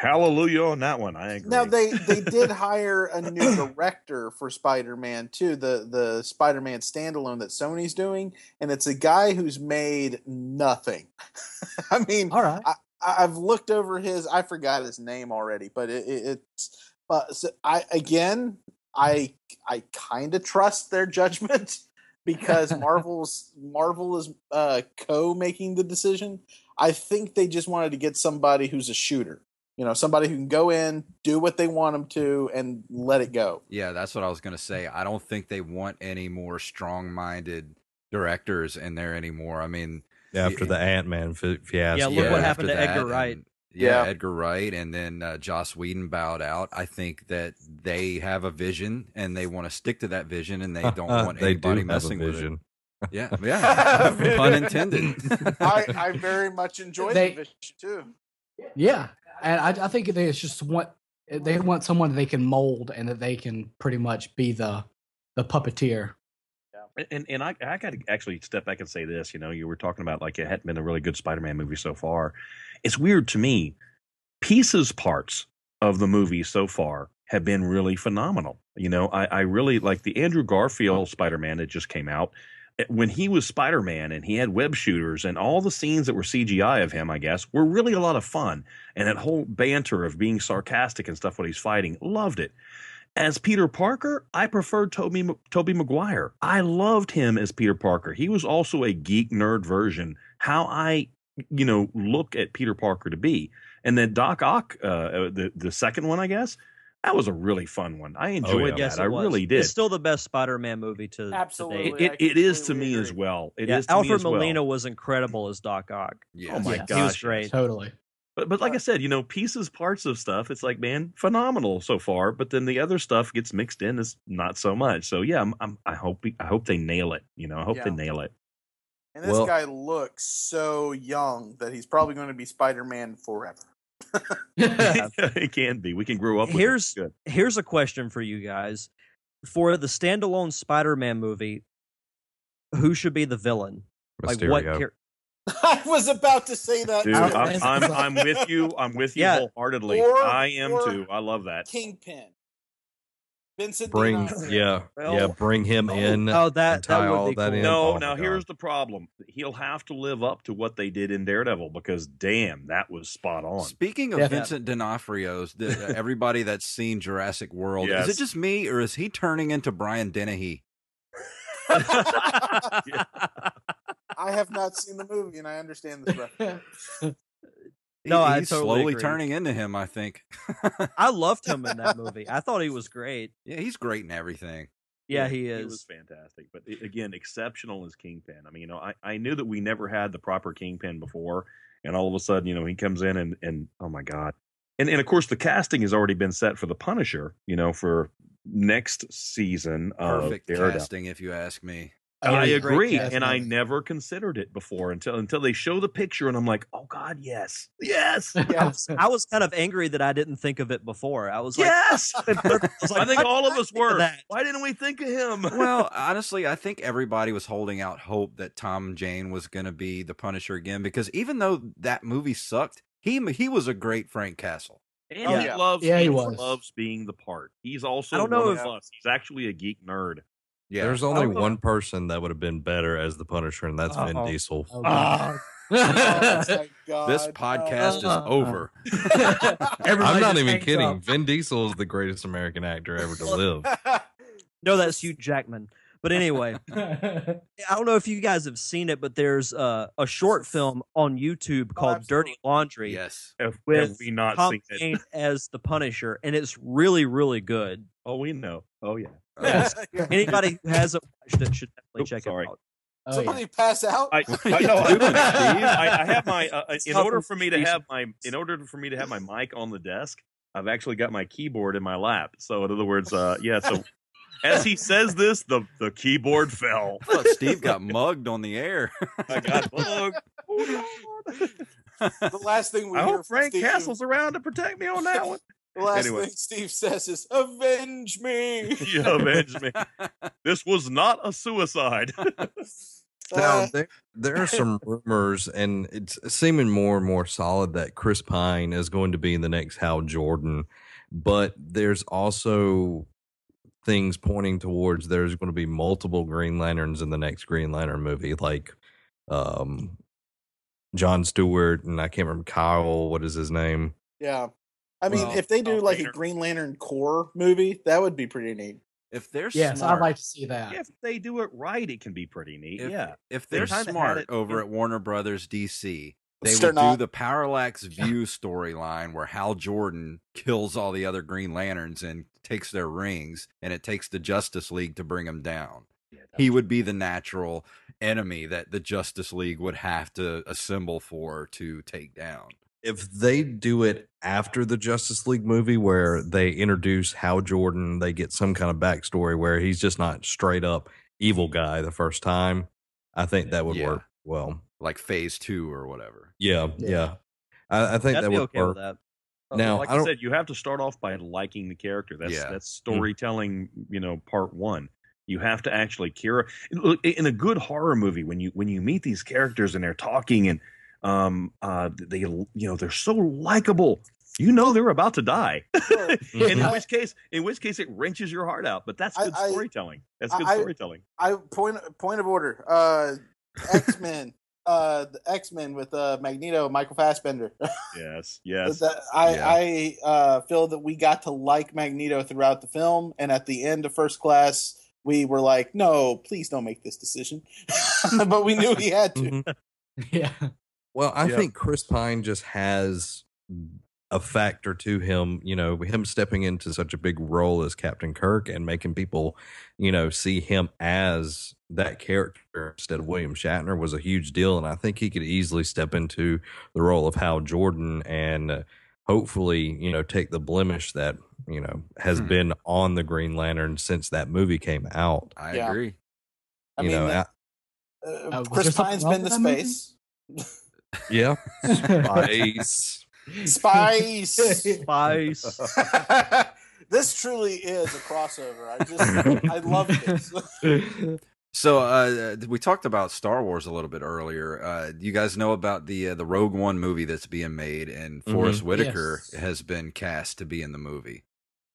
Hallelujah on that one. I agree. Now they they did hire a new director for Spider-Man too, the the Spider-Man standalone that Sony's doing, and it's a guy who's made nothing. I mean, all right, I, I've looked over his. I forgot his name already, but it, it, it's. But so I again, I I kind of trust their judgment because Marvel's Marvel is uh, co-making the decision. I think they just wanted to get somebody who's a shooter. You know, somebody who can go in, do what they want them to, and let it go. Yeah, that's what I was going to say. I don't think they want any more strong-minded directors in there anymore. I mean, After the Ant Man fiasco. Yeah, look what happened to Edgar Wright. and- yeah, Yeah. Edgar Wright, and then uh, Joss Whedon bowed out. I think that they have a vision and they want to stick to that vision, and they don't want They do anybody have a messing with it. vision. Yeah, yeah, pun intended. I, I very much enjoy They- the vision too. Yeah, and I, I think they it's just want they want someone they can mold and that they can pretty much be the the puppeteer. Yeah. And and I I got to actually step back and say this. You know, you were talking about like it hadn't been a really good Spider-Man movie so far. It's weird to me. Pieces parts of the movie so far have been really phenomenal. You know, I I really like the Andrew Garfield Spider-Man that just came out. Eh, When he was Spider-Man and he had web shooters and all the scenes that were CGI of him, I guess, were really a lot of fun. And that whole banter of being sarcastic and stuff when he's fighting, loved it. As Peter Parker, I preferred Tobey Tobey Maguire. I loved him as Peter Parker. He was also a geek nerd version. How I, you know, look at Peter Parker to be. And then Doc Ock, uh, uh, the the second one, I guess, that was a really fun one. I oh, enjoyed Yes, that. it I was. really did. It's still the best Spider-Man movie to to Absolutely. date. it, it, it is to me as well. It is yeah, to me Alfred as well. Molina was incredible as Doc Ock. Yeah. Oh my Yeah, gosh, he was great. Totally. But but like I said, you know, pieces, parts of stuff. It's like, man, phenomenal so far. But then the other stuff gets mixed in is not so much. So yeah, I'm, I'm I hope I hope they nail it. You know, I hope they nail it. And this Well- guy looks so young that he's probably going to be Spider-Man forever. it can be. We can grow up. With Here's it. Good. here's a question for you guys. For the standalone Spider-Man movie, who should be the villain? Like what Mysterio. char- I was about to say that. Dude. I'm, I'm I'm with you. I'm with you Yeah. wholeheartedly. Or- I am too. I love that. Kingpin. Vincent Bring D'Onofrio. yeah yeah bring him in. Oh, that- tie that would all be that cool. in. No, Oh now here's the problem. He'll have to live up to what they did in Daredevil because damn, that was spot on. Speaking of Yeah. Vincent D'Onofrio's, the, uh, everybody that's seen Jurassic World, is it just me or is he turning into Brian Dennehy? I have not seen the movie, and I understand this reference. He- No, I he's totally slowly agree. turning into him. I think. I loved him in that movie. I thought he was great. yeah, he's great in everything. Yeah, he He is. was fantastic, but again, exceptional as Kingpin. I mean, you know, I, I knew that we never had the proper Kingpin before, and all of a sudden, you know, he comes in and and oh my god, and and of course the casting has already been set for the Punisher, you know, for next season of Perfect Daredevil. casting, if you ask me. I agree, great and I never considered it before until until they show the picture, and I'm like, oh god, yes, yes, I was, I was kind of angry that I didn't think of it before. I was like, yes. I was I think all of us were. that? Why didn't we think of him? Well, honestly, I think everybody was holding out hope that Tom Jane was going to be the Punisher again because even though that movie sucked, he he was a great Frank Castle. And Oh, he yeah. loves Yeah, he he was. loves being the part. He's also I don't one know of if- us. He's actually a geek nerd. Yeah, There's only don't one person that would have been better as the Punisher, and that's Vin Uh-oh. Diesel. Oh. God. Oh, God, this no. podcast is Uh, over. Everybody I'm not even kidding. up. Vin Diesel is the greatest American actor ever to live. No, that's Hugh Jackman. But anyway, I don't know if you guys have seen it, but there's uh, a short film on YouTube called Dirty Laundry. Yes. Have, With have we not Tom seen it? As the Punisher, and it's really, really good. Oh, we know. Oh, yeah. Yes. Anybody who hasn't watched it should definitely Oops, check sorry. it out. Oh, Somebody pass out. I, I know. I, I, I have my. Uh, in order for me to have my, in order for me to have my mic on the desk, I've actually got my keyboard in my lap. So in other words, uh, yeah. So as he says this, the the keyboard fell. I Steve got mugged on the air. I got mugged. the last thing we I hear hope Frank Steve, Castle's around to protect me on that one. the last Anyway. thing Steve says is "Avenge me." you avenge me. This was not a suicide. Now Uh, there, there are some rumors, and it's seeming more and more solid that Chris Pine is going to be the next Hal Jordan. But there's also things pointing towards there's going to be multiple Green Lanterns in the next Green Lantern movie, like um, John Stewart and I can't remember Kyle. What is his name? yeah. I mean, Well, if they do Tom like a Green Lantern Corps movie, that would be pretty neat. If they're yes, smart, I'd like to see that. if they do it right, it can be pretty neat. if, yeah. if They they're smart it over at Warner Brothers DC, they They're would do the Parallax View storyline where Hal Jordan kills all the other Green Lanterns and takes their rings, and it takes the Justice League to bring him down. He would be the natural enemy that the Justice League would have to assemble for to take down. If they do it after the Justice League movie, where they introduce Hal Jordan, they get some kind of backstory where he's just not straight up evil guy the first time. I think that would Yeah. work well. Like phase two or whatever. Yeah, yeah. I, I think That'd that be would okay work. that. Uh, Now, like I I, don't- said, you have to start off by liking the character. That's Yeah. that's storytelling. You know, part one. You have to actually care. Look, in a good horror movie, when you when you meet these characters and they're talking and um uh they you know they're so likable. You know they're about to die, and in I- which case, in which case, it wrenches your heart out. But that's good I- storytelling. That's good I- storytelling. I point point of order. Uh, X Men. Uh, the X Men with uh, Magneto, Michael Fassbender. Yes, yes. That- I Yeah. I uh, feel that we got to like Magneto throughout the film, and at the end of First Class, we were like, "No, please don't make this decision," but we knew he had to. Mhm. yeah. Well, I Yep. think Chris Pine just has a factor to him, you know, him stepping into such a big role as Captain Kirk and making people, you know, see him as that character instead of William Shatner was a huge deal. And I think he could easily step into the role of Hal Jordan and uh, hopefully, you know, take the blemish that, you know, has Hmm. been on the Green Lantern since that movie came out. I Yeah. agree. I you mean, know, that- I- uh, Chris Pine's been to with space. yeah. Spice. Spice. Spice. this truly is a crossover. I just, I love this. So uh, we talked about Star Wars a little bit earlier. Uh, you guys know about the uh, the Rogue One movie that's being made, and Forest Mhm. Whitaker Yes. has been cast to be in the movie.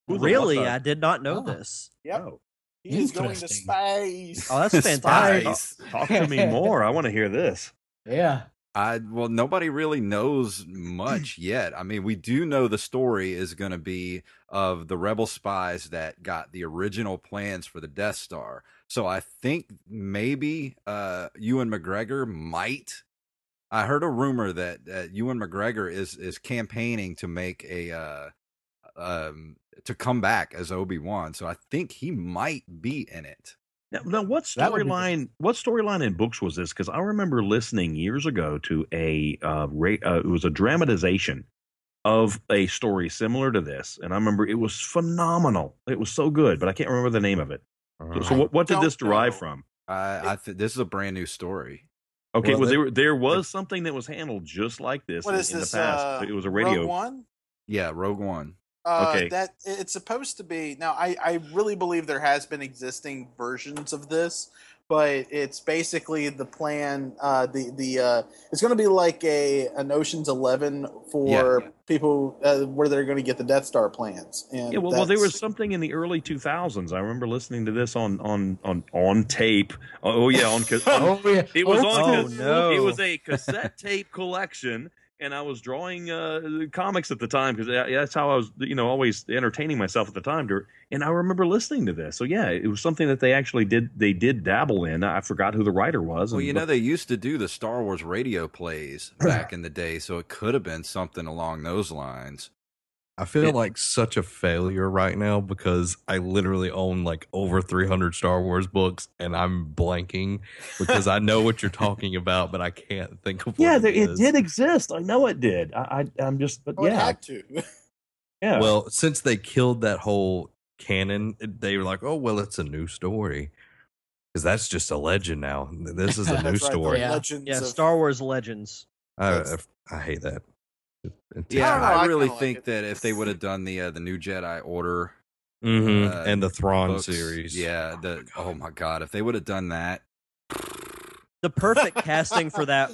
Who the really? I did not know Oh. this. Yep. Oh. He's going to space. Oh, that's fantastic. Talk to me more. I want to hear this. yeah. I well, nobody really knows much yet. I mean, we do know the story is going to be of the rebel spies that got the original plans for the Death Star. So I think maybe uh Ewan McGregor might. I heard a rumor that that Ewan McGregor is is campaigning to make a uh um to come back as Obi Wan. So I think he might be in it. Now, now what be storyline? What storyline in books was this? Because I remember listening years ago to a uh, ra- uh, it was a dramatization of a story similar to this, and I remember it was phenomenal. It was so good, but I can't remember the name of it. So, so what, what did this derive know. from? I I th- this is a brand new story. Okay, Well, well, there there was something that was handled just like this What in, is in this? the past. uh, it was a Rogue radio. One. Yeah, Rogue One. Uh, Okay. That it's supposed to be. Now, I I really believe there has been existing versions of this, but it's basically the plan. Uh, the the uh, it's going to be like a an Ocean's Eleven for people uh, where they're going to get the Death Star plans. And Yeah, well, well, there was something in the early 2000s. I remember listening to this on on on on tape. Oh yeah, on, on Oh yeah. It was Old on. Oh, no. It was a cassette tape collection, and I was drawing uh, comics at the time because that's how I was, you know, always entertaining myself at the time. To, and I remember listening to this. So yeah, it was something that they actually did. They did dabble in. I forgot who the writer was. Well, and- you know, they used to do the Star Wars radio plays back in the day, so it could have been something along those lines. I feel like such a failure right now because I literally own like over 300 Star Wars books and I'm blanking because I know what you're talking about, but I can't think of what yeah, it there, it is. did exist. I know it did. I, I I'm just, but Oh, yeah, had to. yeah. Well, since they killed that whole canon, they were like, oh, well, it's a new story. Because that's just a legend now. This is a new That's right, story. Yeah. Legends Yeah, of- Star Wars Legends. I, I, I hate that. It- it Yeah, don't know, I, I really kinda like think that if they would have done the uh, the new Jedi Order Mhm, uh, and the Thrawn books, series. yeah, the oh my god, if they would have done that, The perfect casting for that.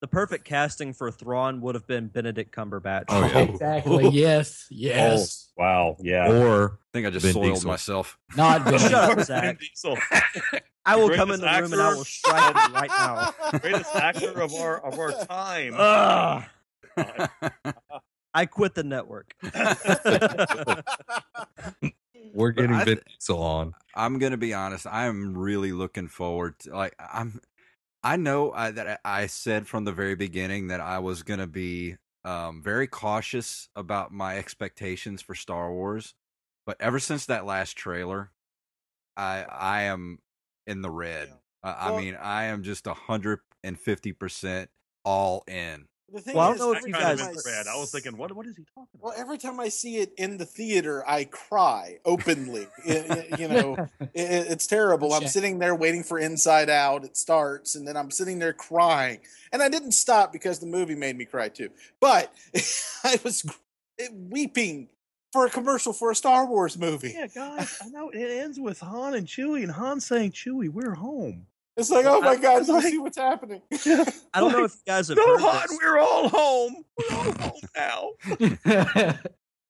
The perfect casting for Thrawn would have been Benedict Cumberbatch. Oh, yeah. Exactly. Yes. Yes. Oh, wow. Yeah. Or I think I just Vin soiled Diesel. myself. Not Vin Shut up, Vin Zack. Diesel, I will come in Greatest the room and I will strike you right now. greatest actor of our of our time. Ugh. I quit the network. we're getting I Vin th- Diesel on. I'm gonna be honest. I am really looking forward to like I'm. I know I, that I I said from the very beginning that I was gonna be um, very cautious about my expectations for Star Wars, but ever since that last trailer, I I am in the red. Uh, I mean, I am just a hundred and fifty percent all in. The thing Well, I don't know if every you time guys- I s- I was thinking, what what is he talking about? Well, every time I see it in the theater, I cry openly. I- I- you know, it, it's terrible. I'm sitting there waiting for Inside Out. It starts, and then I'm sitting there crying. And I didn't stop because the movie made me cry too. But I was eh, weeping for a commercial for a Star Wars movie. Yeah, guys, I know it ends with Han and Chewie, and Han saying, "Chewie, we're home." It's like, oh my I- God, it's do you like- see what's happening? I don't know if you guys have No, heard Han, this. we're all home. We're all home now.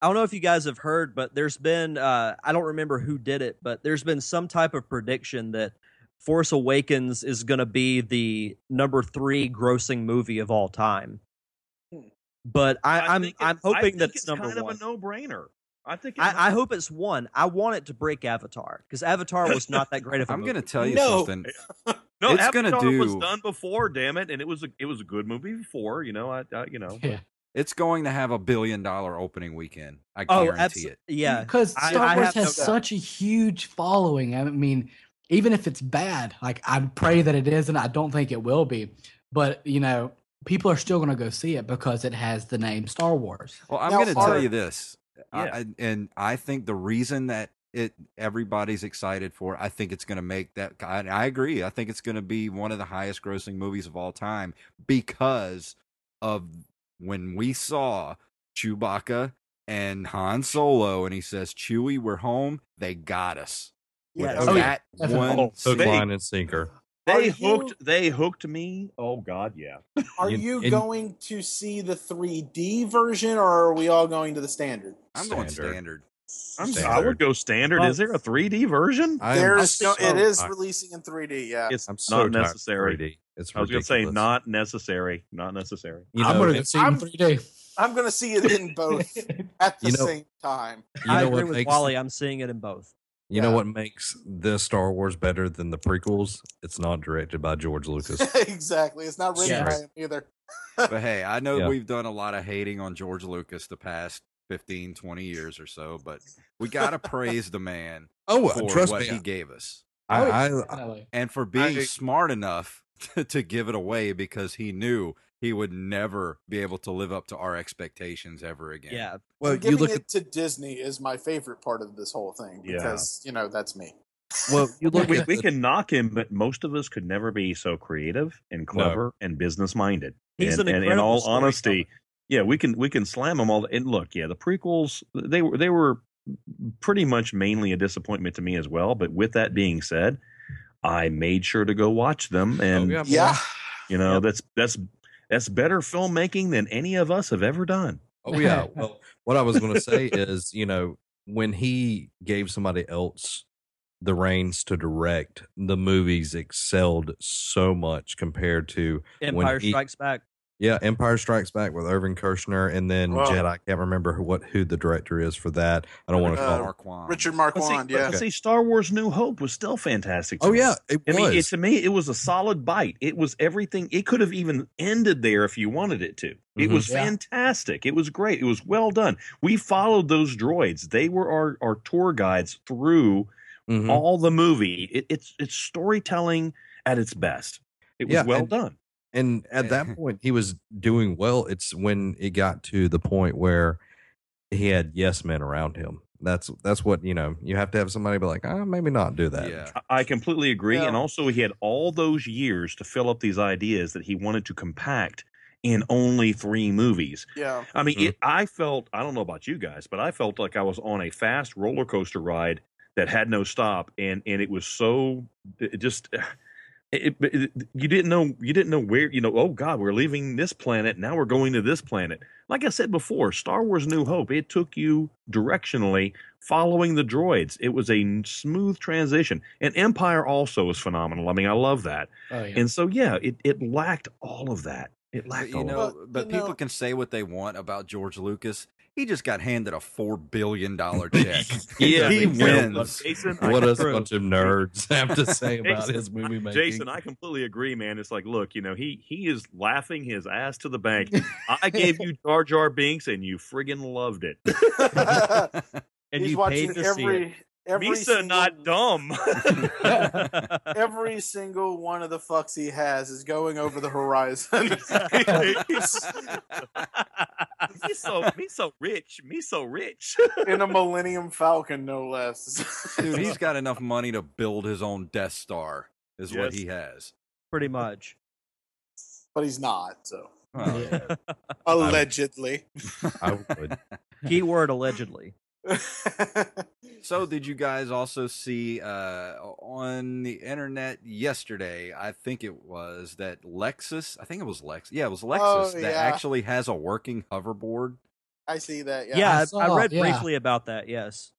I don't know if you guys have heard, but there's been uh, I don't remember who did it, but there's been some type of prediction that Force Awakens is going to be the number three grossing movie of all time. Hmm. But I, I I'm think I'm it- I hoping think that it's number kind one. of a no-brainer. I think. It I, I hope it's one. I want it to break Avatar because Avatar was not that great of a I'm gonna tell you No. something. no, it's gonna Avatar was done before. Damn it, and it was a it was a good movie before. You know, I, I you know. Yeah. It's going to have a billion dollar opening weekend. I Oh, guarantee abso- it. yeah. Because Star I Wars have no has doubt. such a huge following. I mean, even if it's bad, like I pray that it is, and I don't think it will be. But you know, people are still going to go see it because it has the name Star Wars. Well, I'm going to tell you this, I, Yeah. I- and I think the reason that it everybody's excited for, I think it's going to make that. I, I agree. I think it's going to be one of the highest grossing movies of all time because of when we saw Chewbacca and Han Solo, and he says, "Chewie, we're home." They got us. With Yes. Oh, yeah. that Definitely. one Oh, Hook, scene. they- line, and sinker. Are They you- hooked. They hooked me. Oh God, yeah. Are You- you and- going to see the 3D version, or are we all going to the standard? I'm going Standard. standard. I'm, I Standard. would go standard. Is there a 3D version? I am There's no, so it is tired- releasing in 3D. Yeah, It's I'm so not tired necessary. 3D. It's I was going to say not necessary. Not necessary. You I'm going to see it in 3D. I'm going to see it in both at the You know- same time. you I agree with Wally. I'm seeing it in both. You know what makes this Star Wars better than the prequels? It's not directed by George Lucas. exactly. It's not written Yeah. by him either. But hey, I know Yeah. we've done a lot of hating on George Lucas the past 15, 20 years or so, but we got to praise the man Oh, for trust what me, he gave us I, Oh, I, and for being I- smart enough to, to give it away because he knew he would never be able to live up to our expectations ever again. Yeah. well, And you giving look it at to Disney is my favorite part of this whole thing Yeah. because you know that's me. well, you look we, we can knock him, but most of us could never be so creative and clever and business minded. He's and, an and in all storyteller. honesty, yeah, we can we can slam them all. And look, yeah, the prequels they were they were pretty much mainly a disappointment to me as well. But with that being said, I made sure to go watch them, oh, and yeah, Yeah, you know that's that's that's better filmmaking than any of us have ever done. Oh yeah. Well, what I was going to say is, you know, when he gave somebody else the reins to direct, the movies excelled so much compared to when Empire he- Strikes Back. Yeah, Empire Strikes Back with Irvin Kershner, and then Oh. Jedi. I can't remember who, what who the director is for that. I don't want to Uh, call. Marquand. Richard But see, Marquand, but yeah. see, Star Wars: New Hope was still fantastic. to Oh me. yeah, it I mean, it, to me, it was a solid bite. It was everything. It could have even ended there if you wanted it to. It Mhm. was Yeah. fantastic. It was great. It was well done. We followed those droids. They were our, our tour guides through Mhm. all the movie. It, it's it's storytelling at its best. It was Yeah, well and- done. And at that point, he was doing well. It's when it got to the point where he had yes men around him. That's that's what you know. You have to have somebody be like, oh, maybe not do that. Yeah. I I completely agree. Yeah. And also, he had all those years to fill up these ideas that he wanted to compact in only three movies. Yeah. I mean, Mhm. it, I felt, I don't know about you guys, but I felt like I was on a fast roller coaster ride that had no stop. And, and it was so, it just, it, it, it- you didn't know, you didn't know where, you know, oh God, we're leaving this planet. Now we're going to this planet. Like I said before, Star Wars New Hope, it took you directionally following the droids. It was a smooth transition. And Empire also is phenomenal. I mean, I love that. Oh yeah. And so, yeah, it, it lacked all of that. It lacked you all know, of but you people know- can say what they want about George Lucas. He just got handed a four billion dollar check. Yeah, he wins. Jason, What does a bunch of nerds have to say about Jason- his movie making? Jason, I completely agree, man. It's like, look, you know, he he is laughing his ass to the bank. I gave you Jar Jar Binks, and you friggin' loved it. And He's you watching paid to see it. Every every Misa single, not dumb. every single one of the fucks he has is going over the horizon. me so me so rich, me so rich. in a Millennium Falcon, no less. Dude, he's got enough money to build his own Death Star. Is what he has. Pretty much. but he's not. So Well, Yeah. allegedly. I would. Keyword allegedly. So, did you guys also see uh, on the internet yesterday? I think it was that Lexus. I think it was Lex. Yeah, it was Lexus Oh, that yeah. actually has a working hoverboard. I see that. Yeah. Yeah, I I, I read yeah. briefly about that. Yes.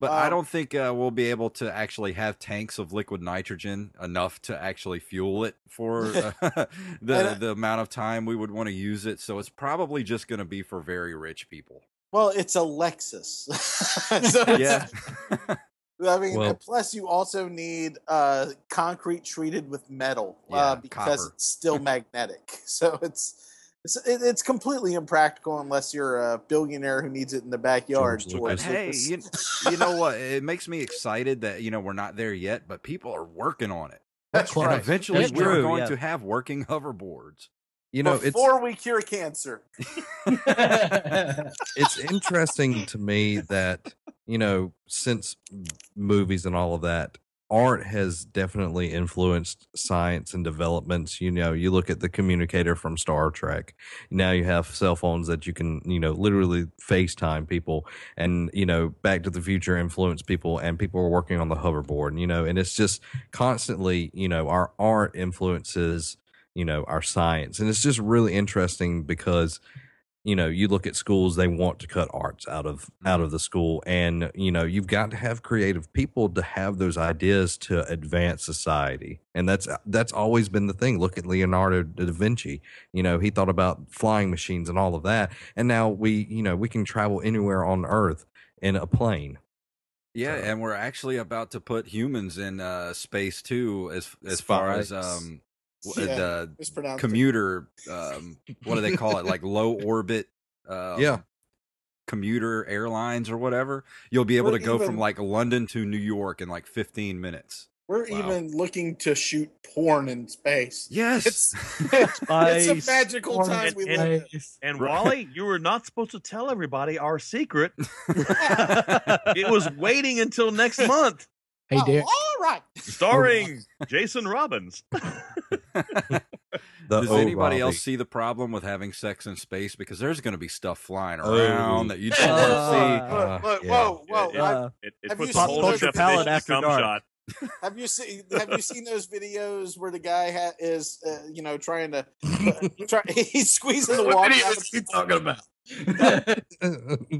But I Um, don't think uh, we'll be able to actually have tanks of liquid nitrogen enough to actually fuel it for uh, the And- the amount of time we would want to use it. So it's probably just going to be for very rich people. Well, it's a Lexus. so it's- Yeah. I mean, Well- plus you also need uh, concrete treated with metal Yeah, uh, because copper. it's still magnetic. So it's it's it's completely impractical unless you're a billionaire who needs it in the backyard. George George hey, you, you know what? It makes me excited that you know we're not there yet, but people are working on it. that's Right. And right. eventually, That's we're true, going yeah. to have working hoverboards. You know, it's Before we cure cancer. it's interesting to me that you know since movies and all of that art has definitely influenced science and developments you know you look at the communicator from star trek now you have cell phones that you can you know literally facetime people and you know back to the future influence people and people are working on the hoverboard you know and it's just constantly you know our art influences you know our science and it's just really interesting because you know you look at schools they want to cut arts out of out of the school and you know you've got to have creative people to have those ideas to advance society and that's that's always been the thing. Look at leonardo da vinci you know he thought about flying machines and all of that and now we you know we can travel anywhere on earth in a plane. Yeah, So- and we're actually about to put humans in uh, space too, as as far as um Yeah, the commuter um what do they call it like low orbit um, Yeah. commuter airlines or whatever you'll be able We're to go from like london to new york in like 15 minutes We're Wow. even looking to shoot porn in space. yes It's, it's a magical porn, time and- we and- live in. And Wally, you were not supposed to tell everybody our secret. it was waiting until next month. Hey, Oh, Derek. all right. Starring Jason Robbins. the does old anybody else see the problem with having sex in space because there's going to be stuff flying Oh. around that you just Uh, don't see Uh, Look, look, yeah. Whoa, whoa! It- it- Uh, It, it Have puts you a seen whole those new Culture definition after dark. shot. Have you seen Have you seen those videos where the guy ha- is, uh, you know, trying to, try, he's squeezing the water, out of, talking about?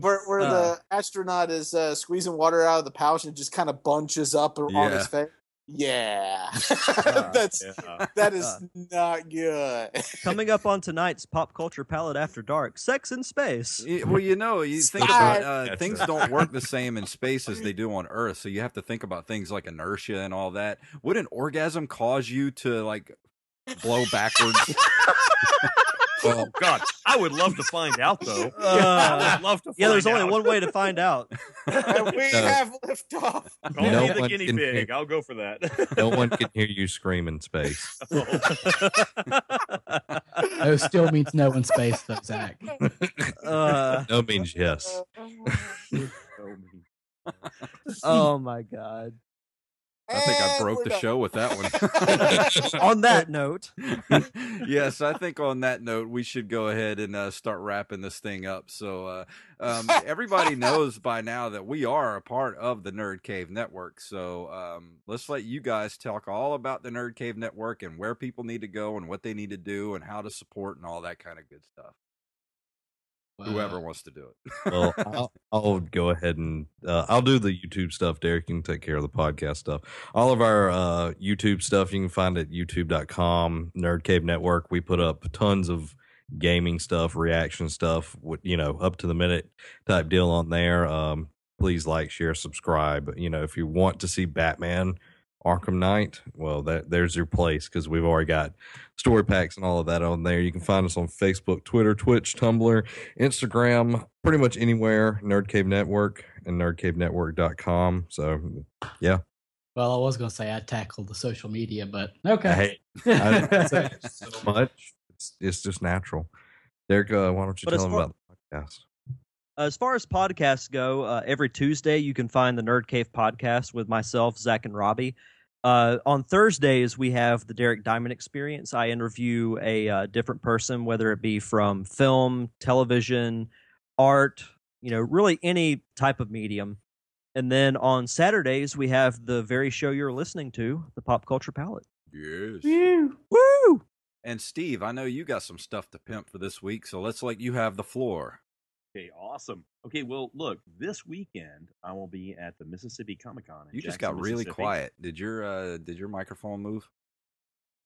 where where Uh. the astronaut is uh, squeezing water out of the pouch and it just kind of bunches up on his face. Yeah, Uh, that's yeah. that is Uh. not good. Coming up on tonight's Pop Culture Palate After Dark, Sex in Space. Y- Well, you know, you think Stop. about uh, things right. don't work the same in space as they do on Earth, so you have to think about things like inertia and all that. Would an orgasm cause you to like blow backwards? Oh God, I would love to find out though. Uh, I would love to. yeah, there's find only out. one way to find out. And we No. have liftoff. Call No me the guinea pig. hear- I'll go for that. No one can hear you scream in space. No still means no in space, though, Zack. Uh, No means yes. oh my god. I think I broke the done. show with that one. on that note, yes, I think on that note, we should go ahead and uh, start wrapping this thing up. So, uh, um, everybody knows by now that we are a part of the Nerd Cave Network. So, um, let's let you guys talk all about the Nerd Cave Network and where people need to go and what they need to do and how to support and all that kind of good stuff. Whoever wants to do it. well, I'll, I'll go ahead and uh, I'll do the YouTube stuff. Derek, you can take care of the podcast stuff. All of our uh, YouTube stuff you can find at youtube.com, Nerd Cave Network. We put up tons of gaming stuff, reaction stuff, you know, up to the minute type deal on there. Um, please like, share, subscribe. You know, if you want to see Batman Arkham Knight, well, that there's your place because we've already got story packs and all of that on there. You can find us on Facebook, Twitter, Twitch, Tumblr, Instagram, pretty much anywhere. Nerd Cave Network and nerdcavenetwork.com. So, yeah. Well, I was going to say I tackled the social media, but okay. Hey, I don't say so much. It's, it's just natural. Derek, uh, why don't you But tell as them far- about the podcast? as far as podcasts go, uh, every Tuesday you can find the Nerd Cave podcast with myself, Zack, and Robbie. Uh, on Thursdays, we have the Derek Diamond Experience. I interview a uh, different person, whether it be from film, television, art, you know, really any type of medium. And then on Saturdays, we have the very show you're listening to, the Pop Culture Palate. Yes. Woo! And Steve, I know you got some stuff to pimp for this week, so let's let you have the floor. Okay, awesome. Okay, well, look, this weekend I will be at the Mississippi Comic Con. You just got really quiet. Did your uh did your microphone move?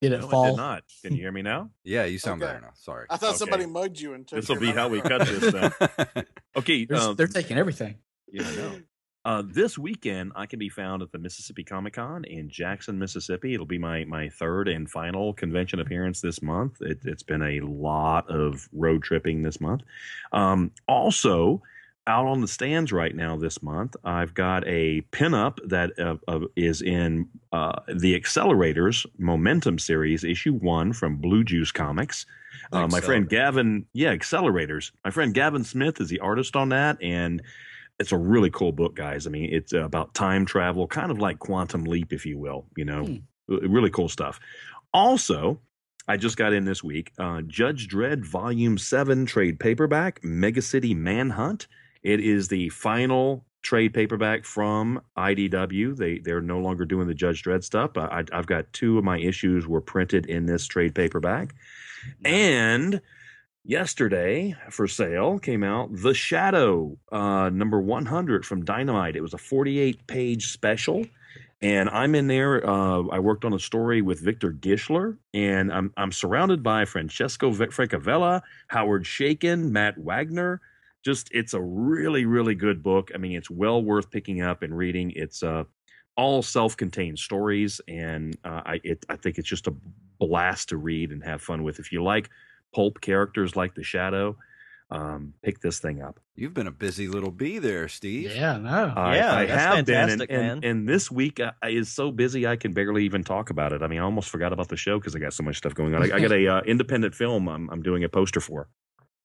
Did it No, it did not. Can you hear me now? Yeah, you sound Okay. better now. Sorry. I thought Okay. somebody mugged you and took This will be how we cut this. Then. Okay, They're, um, they're taking everything. Yeah, I know. Uh, this weekend, I can be found at the Mississippi Comic Con in Jackson, Mississippi. It'll be my my third and final convention appearance this month. It, it's been a lot of road tripping this month. Um, also, out on the stands right now this month, I've got a pinup that uh, uh, is in uh, the Accelerators Momentum series, issue one from Blue Juice Comics. Uh, my friend Gavin, yeah, Accelerators. My friend Gavin Smith is the artist on that, and it's a really cool book, guys. I mean, it's about time travel, kind of like Quantum Leap, if you will. You know, really cool stuff. Also, I just got in this week uh, Judge Dredd Volume 7 trade paperback, Mega City Manhunt. It is the final trade paperback from IDW. They, they're no longer doing the Judge Dredd stuff. I, I've got two of my issues were printed in this trade paperback. And yesterday for sale came out The Shadow, uh, number 100 from Dynamite. It was a 48 page special. And I'm in there. Uh, I worked on a story with Victor Gischler, and I'm I'm surrounded by Francesco Francavilla, Howard Chaykin, Matt Wagner. Just it's a really really good book. I mean, it's well worth picking up and reading. It's uh, all self-contained stories, and uh, I it, I think it's just a blast to read and have fun with. If you like pulp characters like the Shadow, um, pick this thing up. You've been a busy little bee there, Steve. Yeah, no. I, Yeah, I that's have been, and, fantastic, and, and this week uh, is so busy I can barely even talk about it. I mean, I almost forgot about the show because I got so much stuff going on. I, I got a uh, independent film I'm, I'm doing a poster for.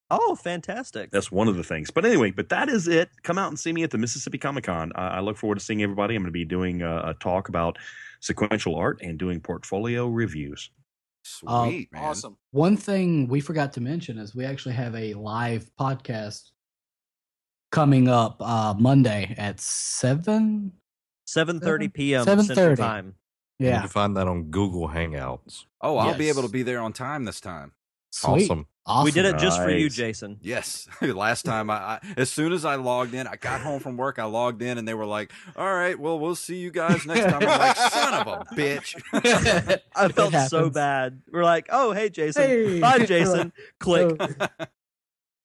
Oh, fantastic. That's one of the things. But anyway, but that is it. Come out and see me at the Mississippi Comic Con. I, I look forward to seeing everybody. I'm going to be doing a, a talk about sequential art and doing portfolio reviews. Uh, man. Awesome. One thing we forgot to mention is we actually have a live podcast coming up uh, Monday at seven. 7:30 p.m. Central 7:30. Time. You Yeah, can find that on Google Hangouts. Oh, I'll be able to be there on time this time. Sweet. Awesome. We did it just for you, Jason. Yes. Last time I, I, as soon as I logged in, I got home from work, I logged in and they were like, all right, well, we'll see you guys next time. I'm like, son of a bitch. I felt so bad. We're like, oh, hey, Jason. Hey. Bye, Jason. Click.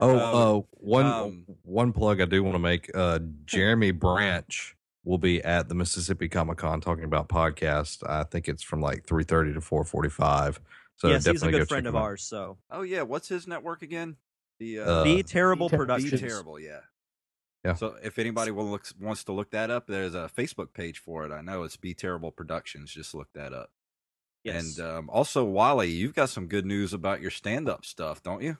Oh, Um, uh, one um, one plug I do want to make. Uh, Jeremy Branch will be at the Mississippi Comic Con talking about podcast. I think it's from like three thirty to four forty five. So yes, he's a good friend of ours. So oh, yeah. What's his network again? The, uh, Uh, Be Terrible Be Ter- Be Productions. terrible, yeah. Yeah. So if anybody will look, wants to look that up, there's a Facebook page for it. I know it's Be Terrible Productions. Just look that up. Yes. And um, also, Wally, you've got some good news about your stand-up stuff, don't you?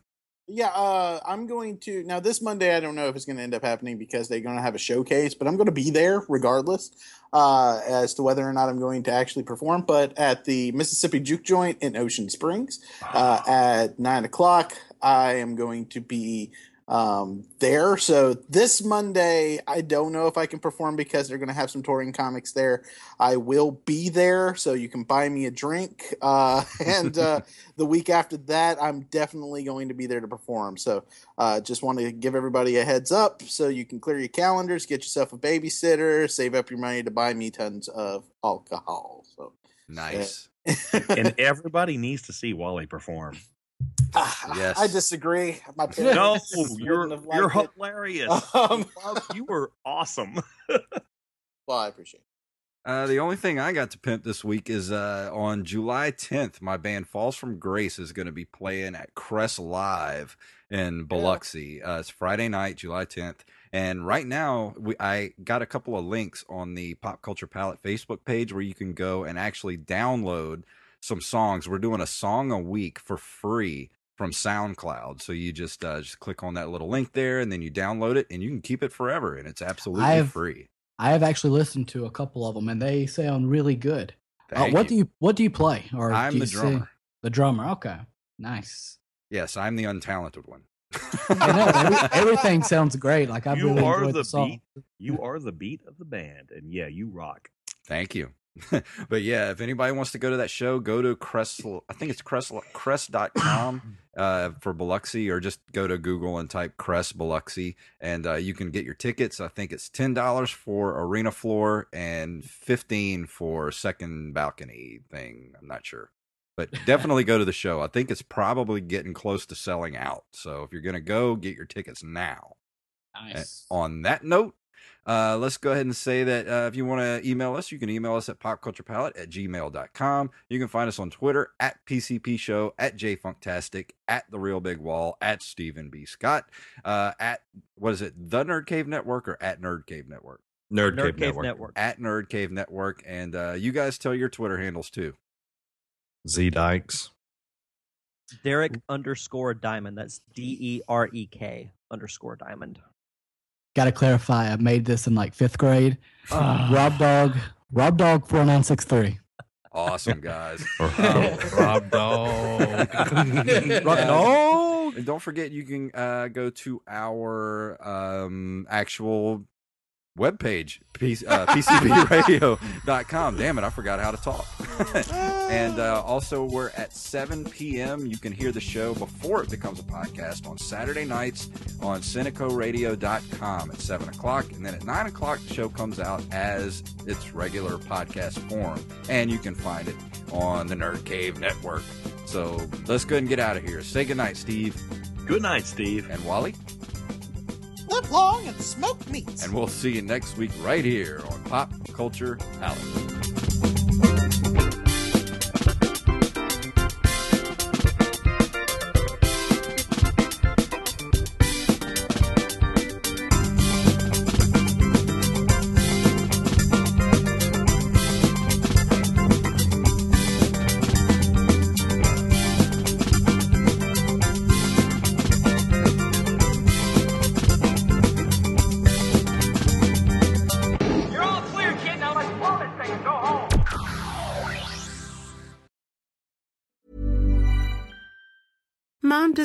Yeah, uh, I'm going to now this Monday. I don't know if it's going to end up happening because they're going to have a showcase, but I'm going to be there regardless uh, as to whether or not I'm going to actually perform. But at the Mississippi Juke Joint in Ocean Springs uh, at nine o'clock, I am going to be um, there. So this Monday, I don't know if I can perform because they're going to have some touring comics there. I will be there, so you can buy me a drink. Uh, and uh, the week after that, I'm definitely going to be there to perform. So uh, just want to give everybody a heads up so you can clear your calendars, get yourself a babysitter, save up your money to buy me tons of alcohol. So Nice. and everybody needs to see Wally perform. Yes. I disagree. My No, you're you're it. hilarious. Um, you were awesome. well, I appreciate. it. Uh, the only thing I got to pimp this week is uh, on July 10th, my band Falls from Grace is going to be playing at Crest Live in Biloxi. Uh, it's Friday night, July 10th. And right now, we, I got a couple of links on the Pop Culture Palate Facebook page where you can go and actually download some songs. We're doing a song a week for free from SoundCloud. So you just uh, just click on that little link there, and then you download it, and you can keep it forever, and it's absolutely I've- free. I have actually listened to a couple of them, and they sound really good. Uh, what you. do you What do you play? Or I'm the you sing? drummer. The drummer. Okay, nice. Yes, I'm the untalented one. I know every, everything sounds great. Like I you really are enjoyed the the song. beat. You are the beat of the band, and yeah, you rock. Thank you. but yeah, if anybody wants to go to that show, go to Crest. I think it's Crest Crest.com uh, for Biloxi, or just go to Google and type Crest Biloxi, and uh, you can get your tickets. I think it's ten dollars for arena floor and fifteen for second balcony thing. I'm not sure, but definitely go to the show. I think it's probably getting close to selling out. So if you're gonna go, get your tickets now. Nice. On that note, uh, let's go ahead and say that uh, if you want to email us, you can email us at popculturepalate at gmail.com. You can find us on Twitter at PCP Show, at JFunktastic, at The Real Big Wall, at Stephen B. Scott, uh, at, what is it, The Nerd Cave Network or at Nerd Cave Network? Nerd, Nerd Cave, Cave Network. Network. At Nerd Cave Network. And uh, you guys tell your Twitter handles too. Z Dykes. Derek underscore Diamond. That's D E R E K underscore Diamond. Got to clarify. I made this in like fifth grade. Rob Dog. Rob Dog four nine six three. Awesome, guys. Rob Dog. Rob Dog. And don't forget, you can uh, go to our um, actual webpage, P- uh, pcbradio.com. Damn it, I forgot how to talk. and uh, also, we're at 7 p.m. You can hear the show before it becomes a podcast on Saturday nights on CynicoRadio.com at 7 o'clock. And then at 9 o'clock, the show comes out as its regular podcast form. And you can find it on the Nerd Cave Network. So let's go ahead and get out of here. Say goodnight, Steve. Good night, Steve. And Wally. Long and smoke meats. And we'll see you next week right here on Pop Culture Palate.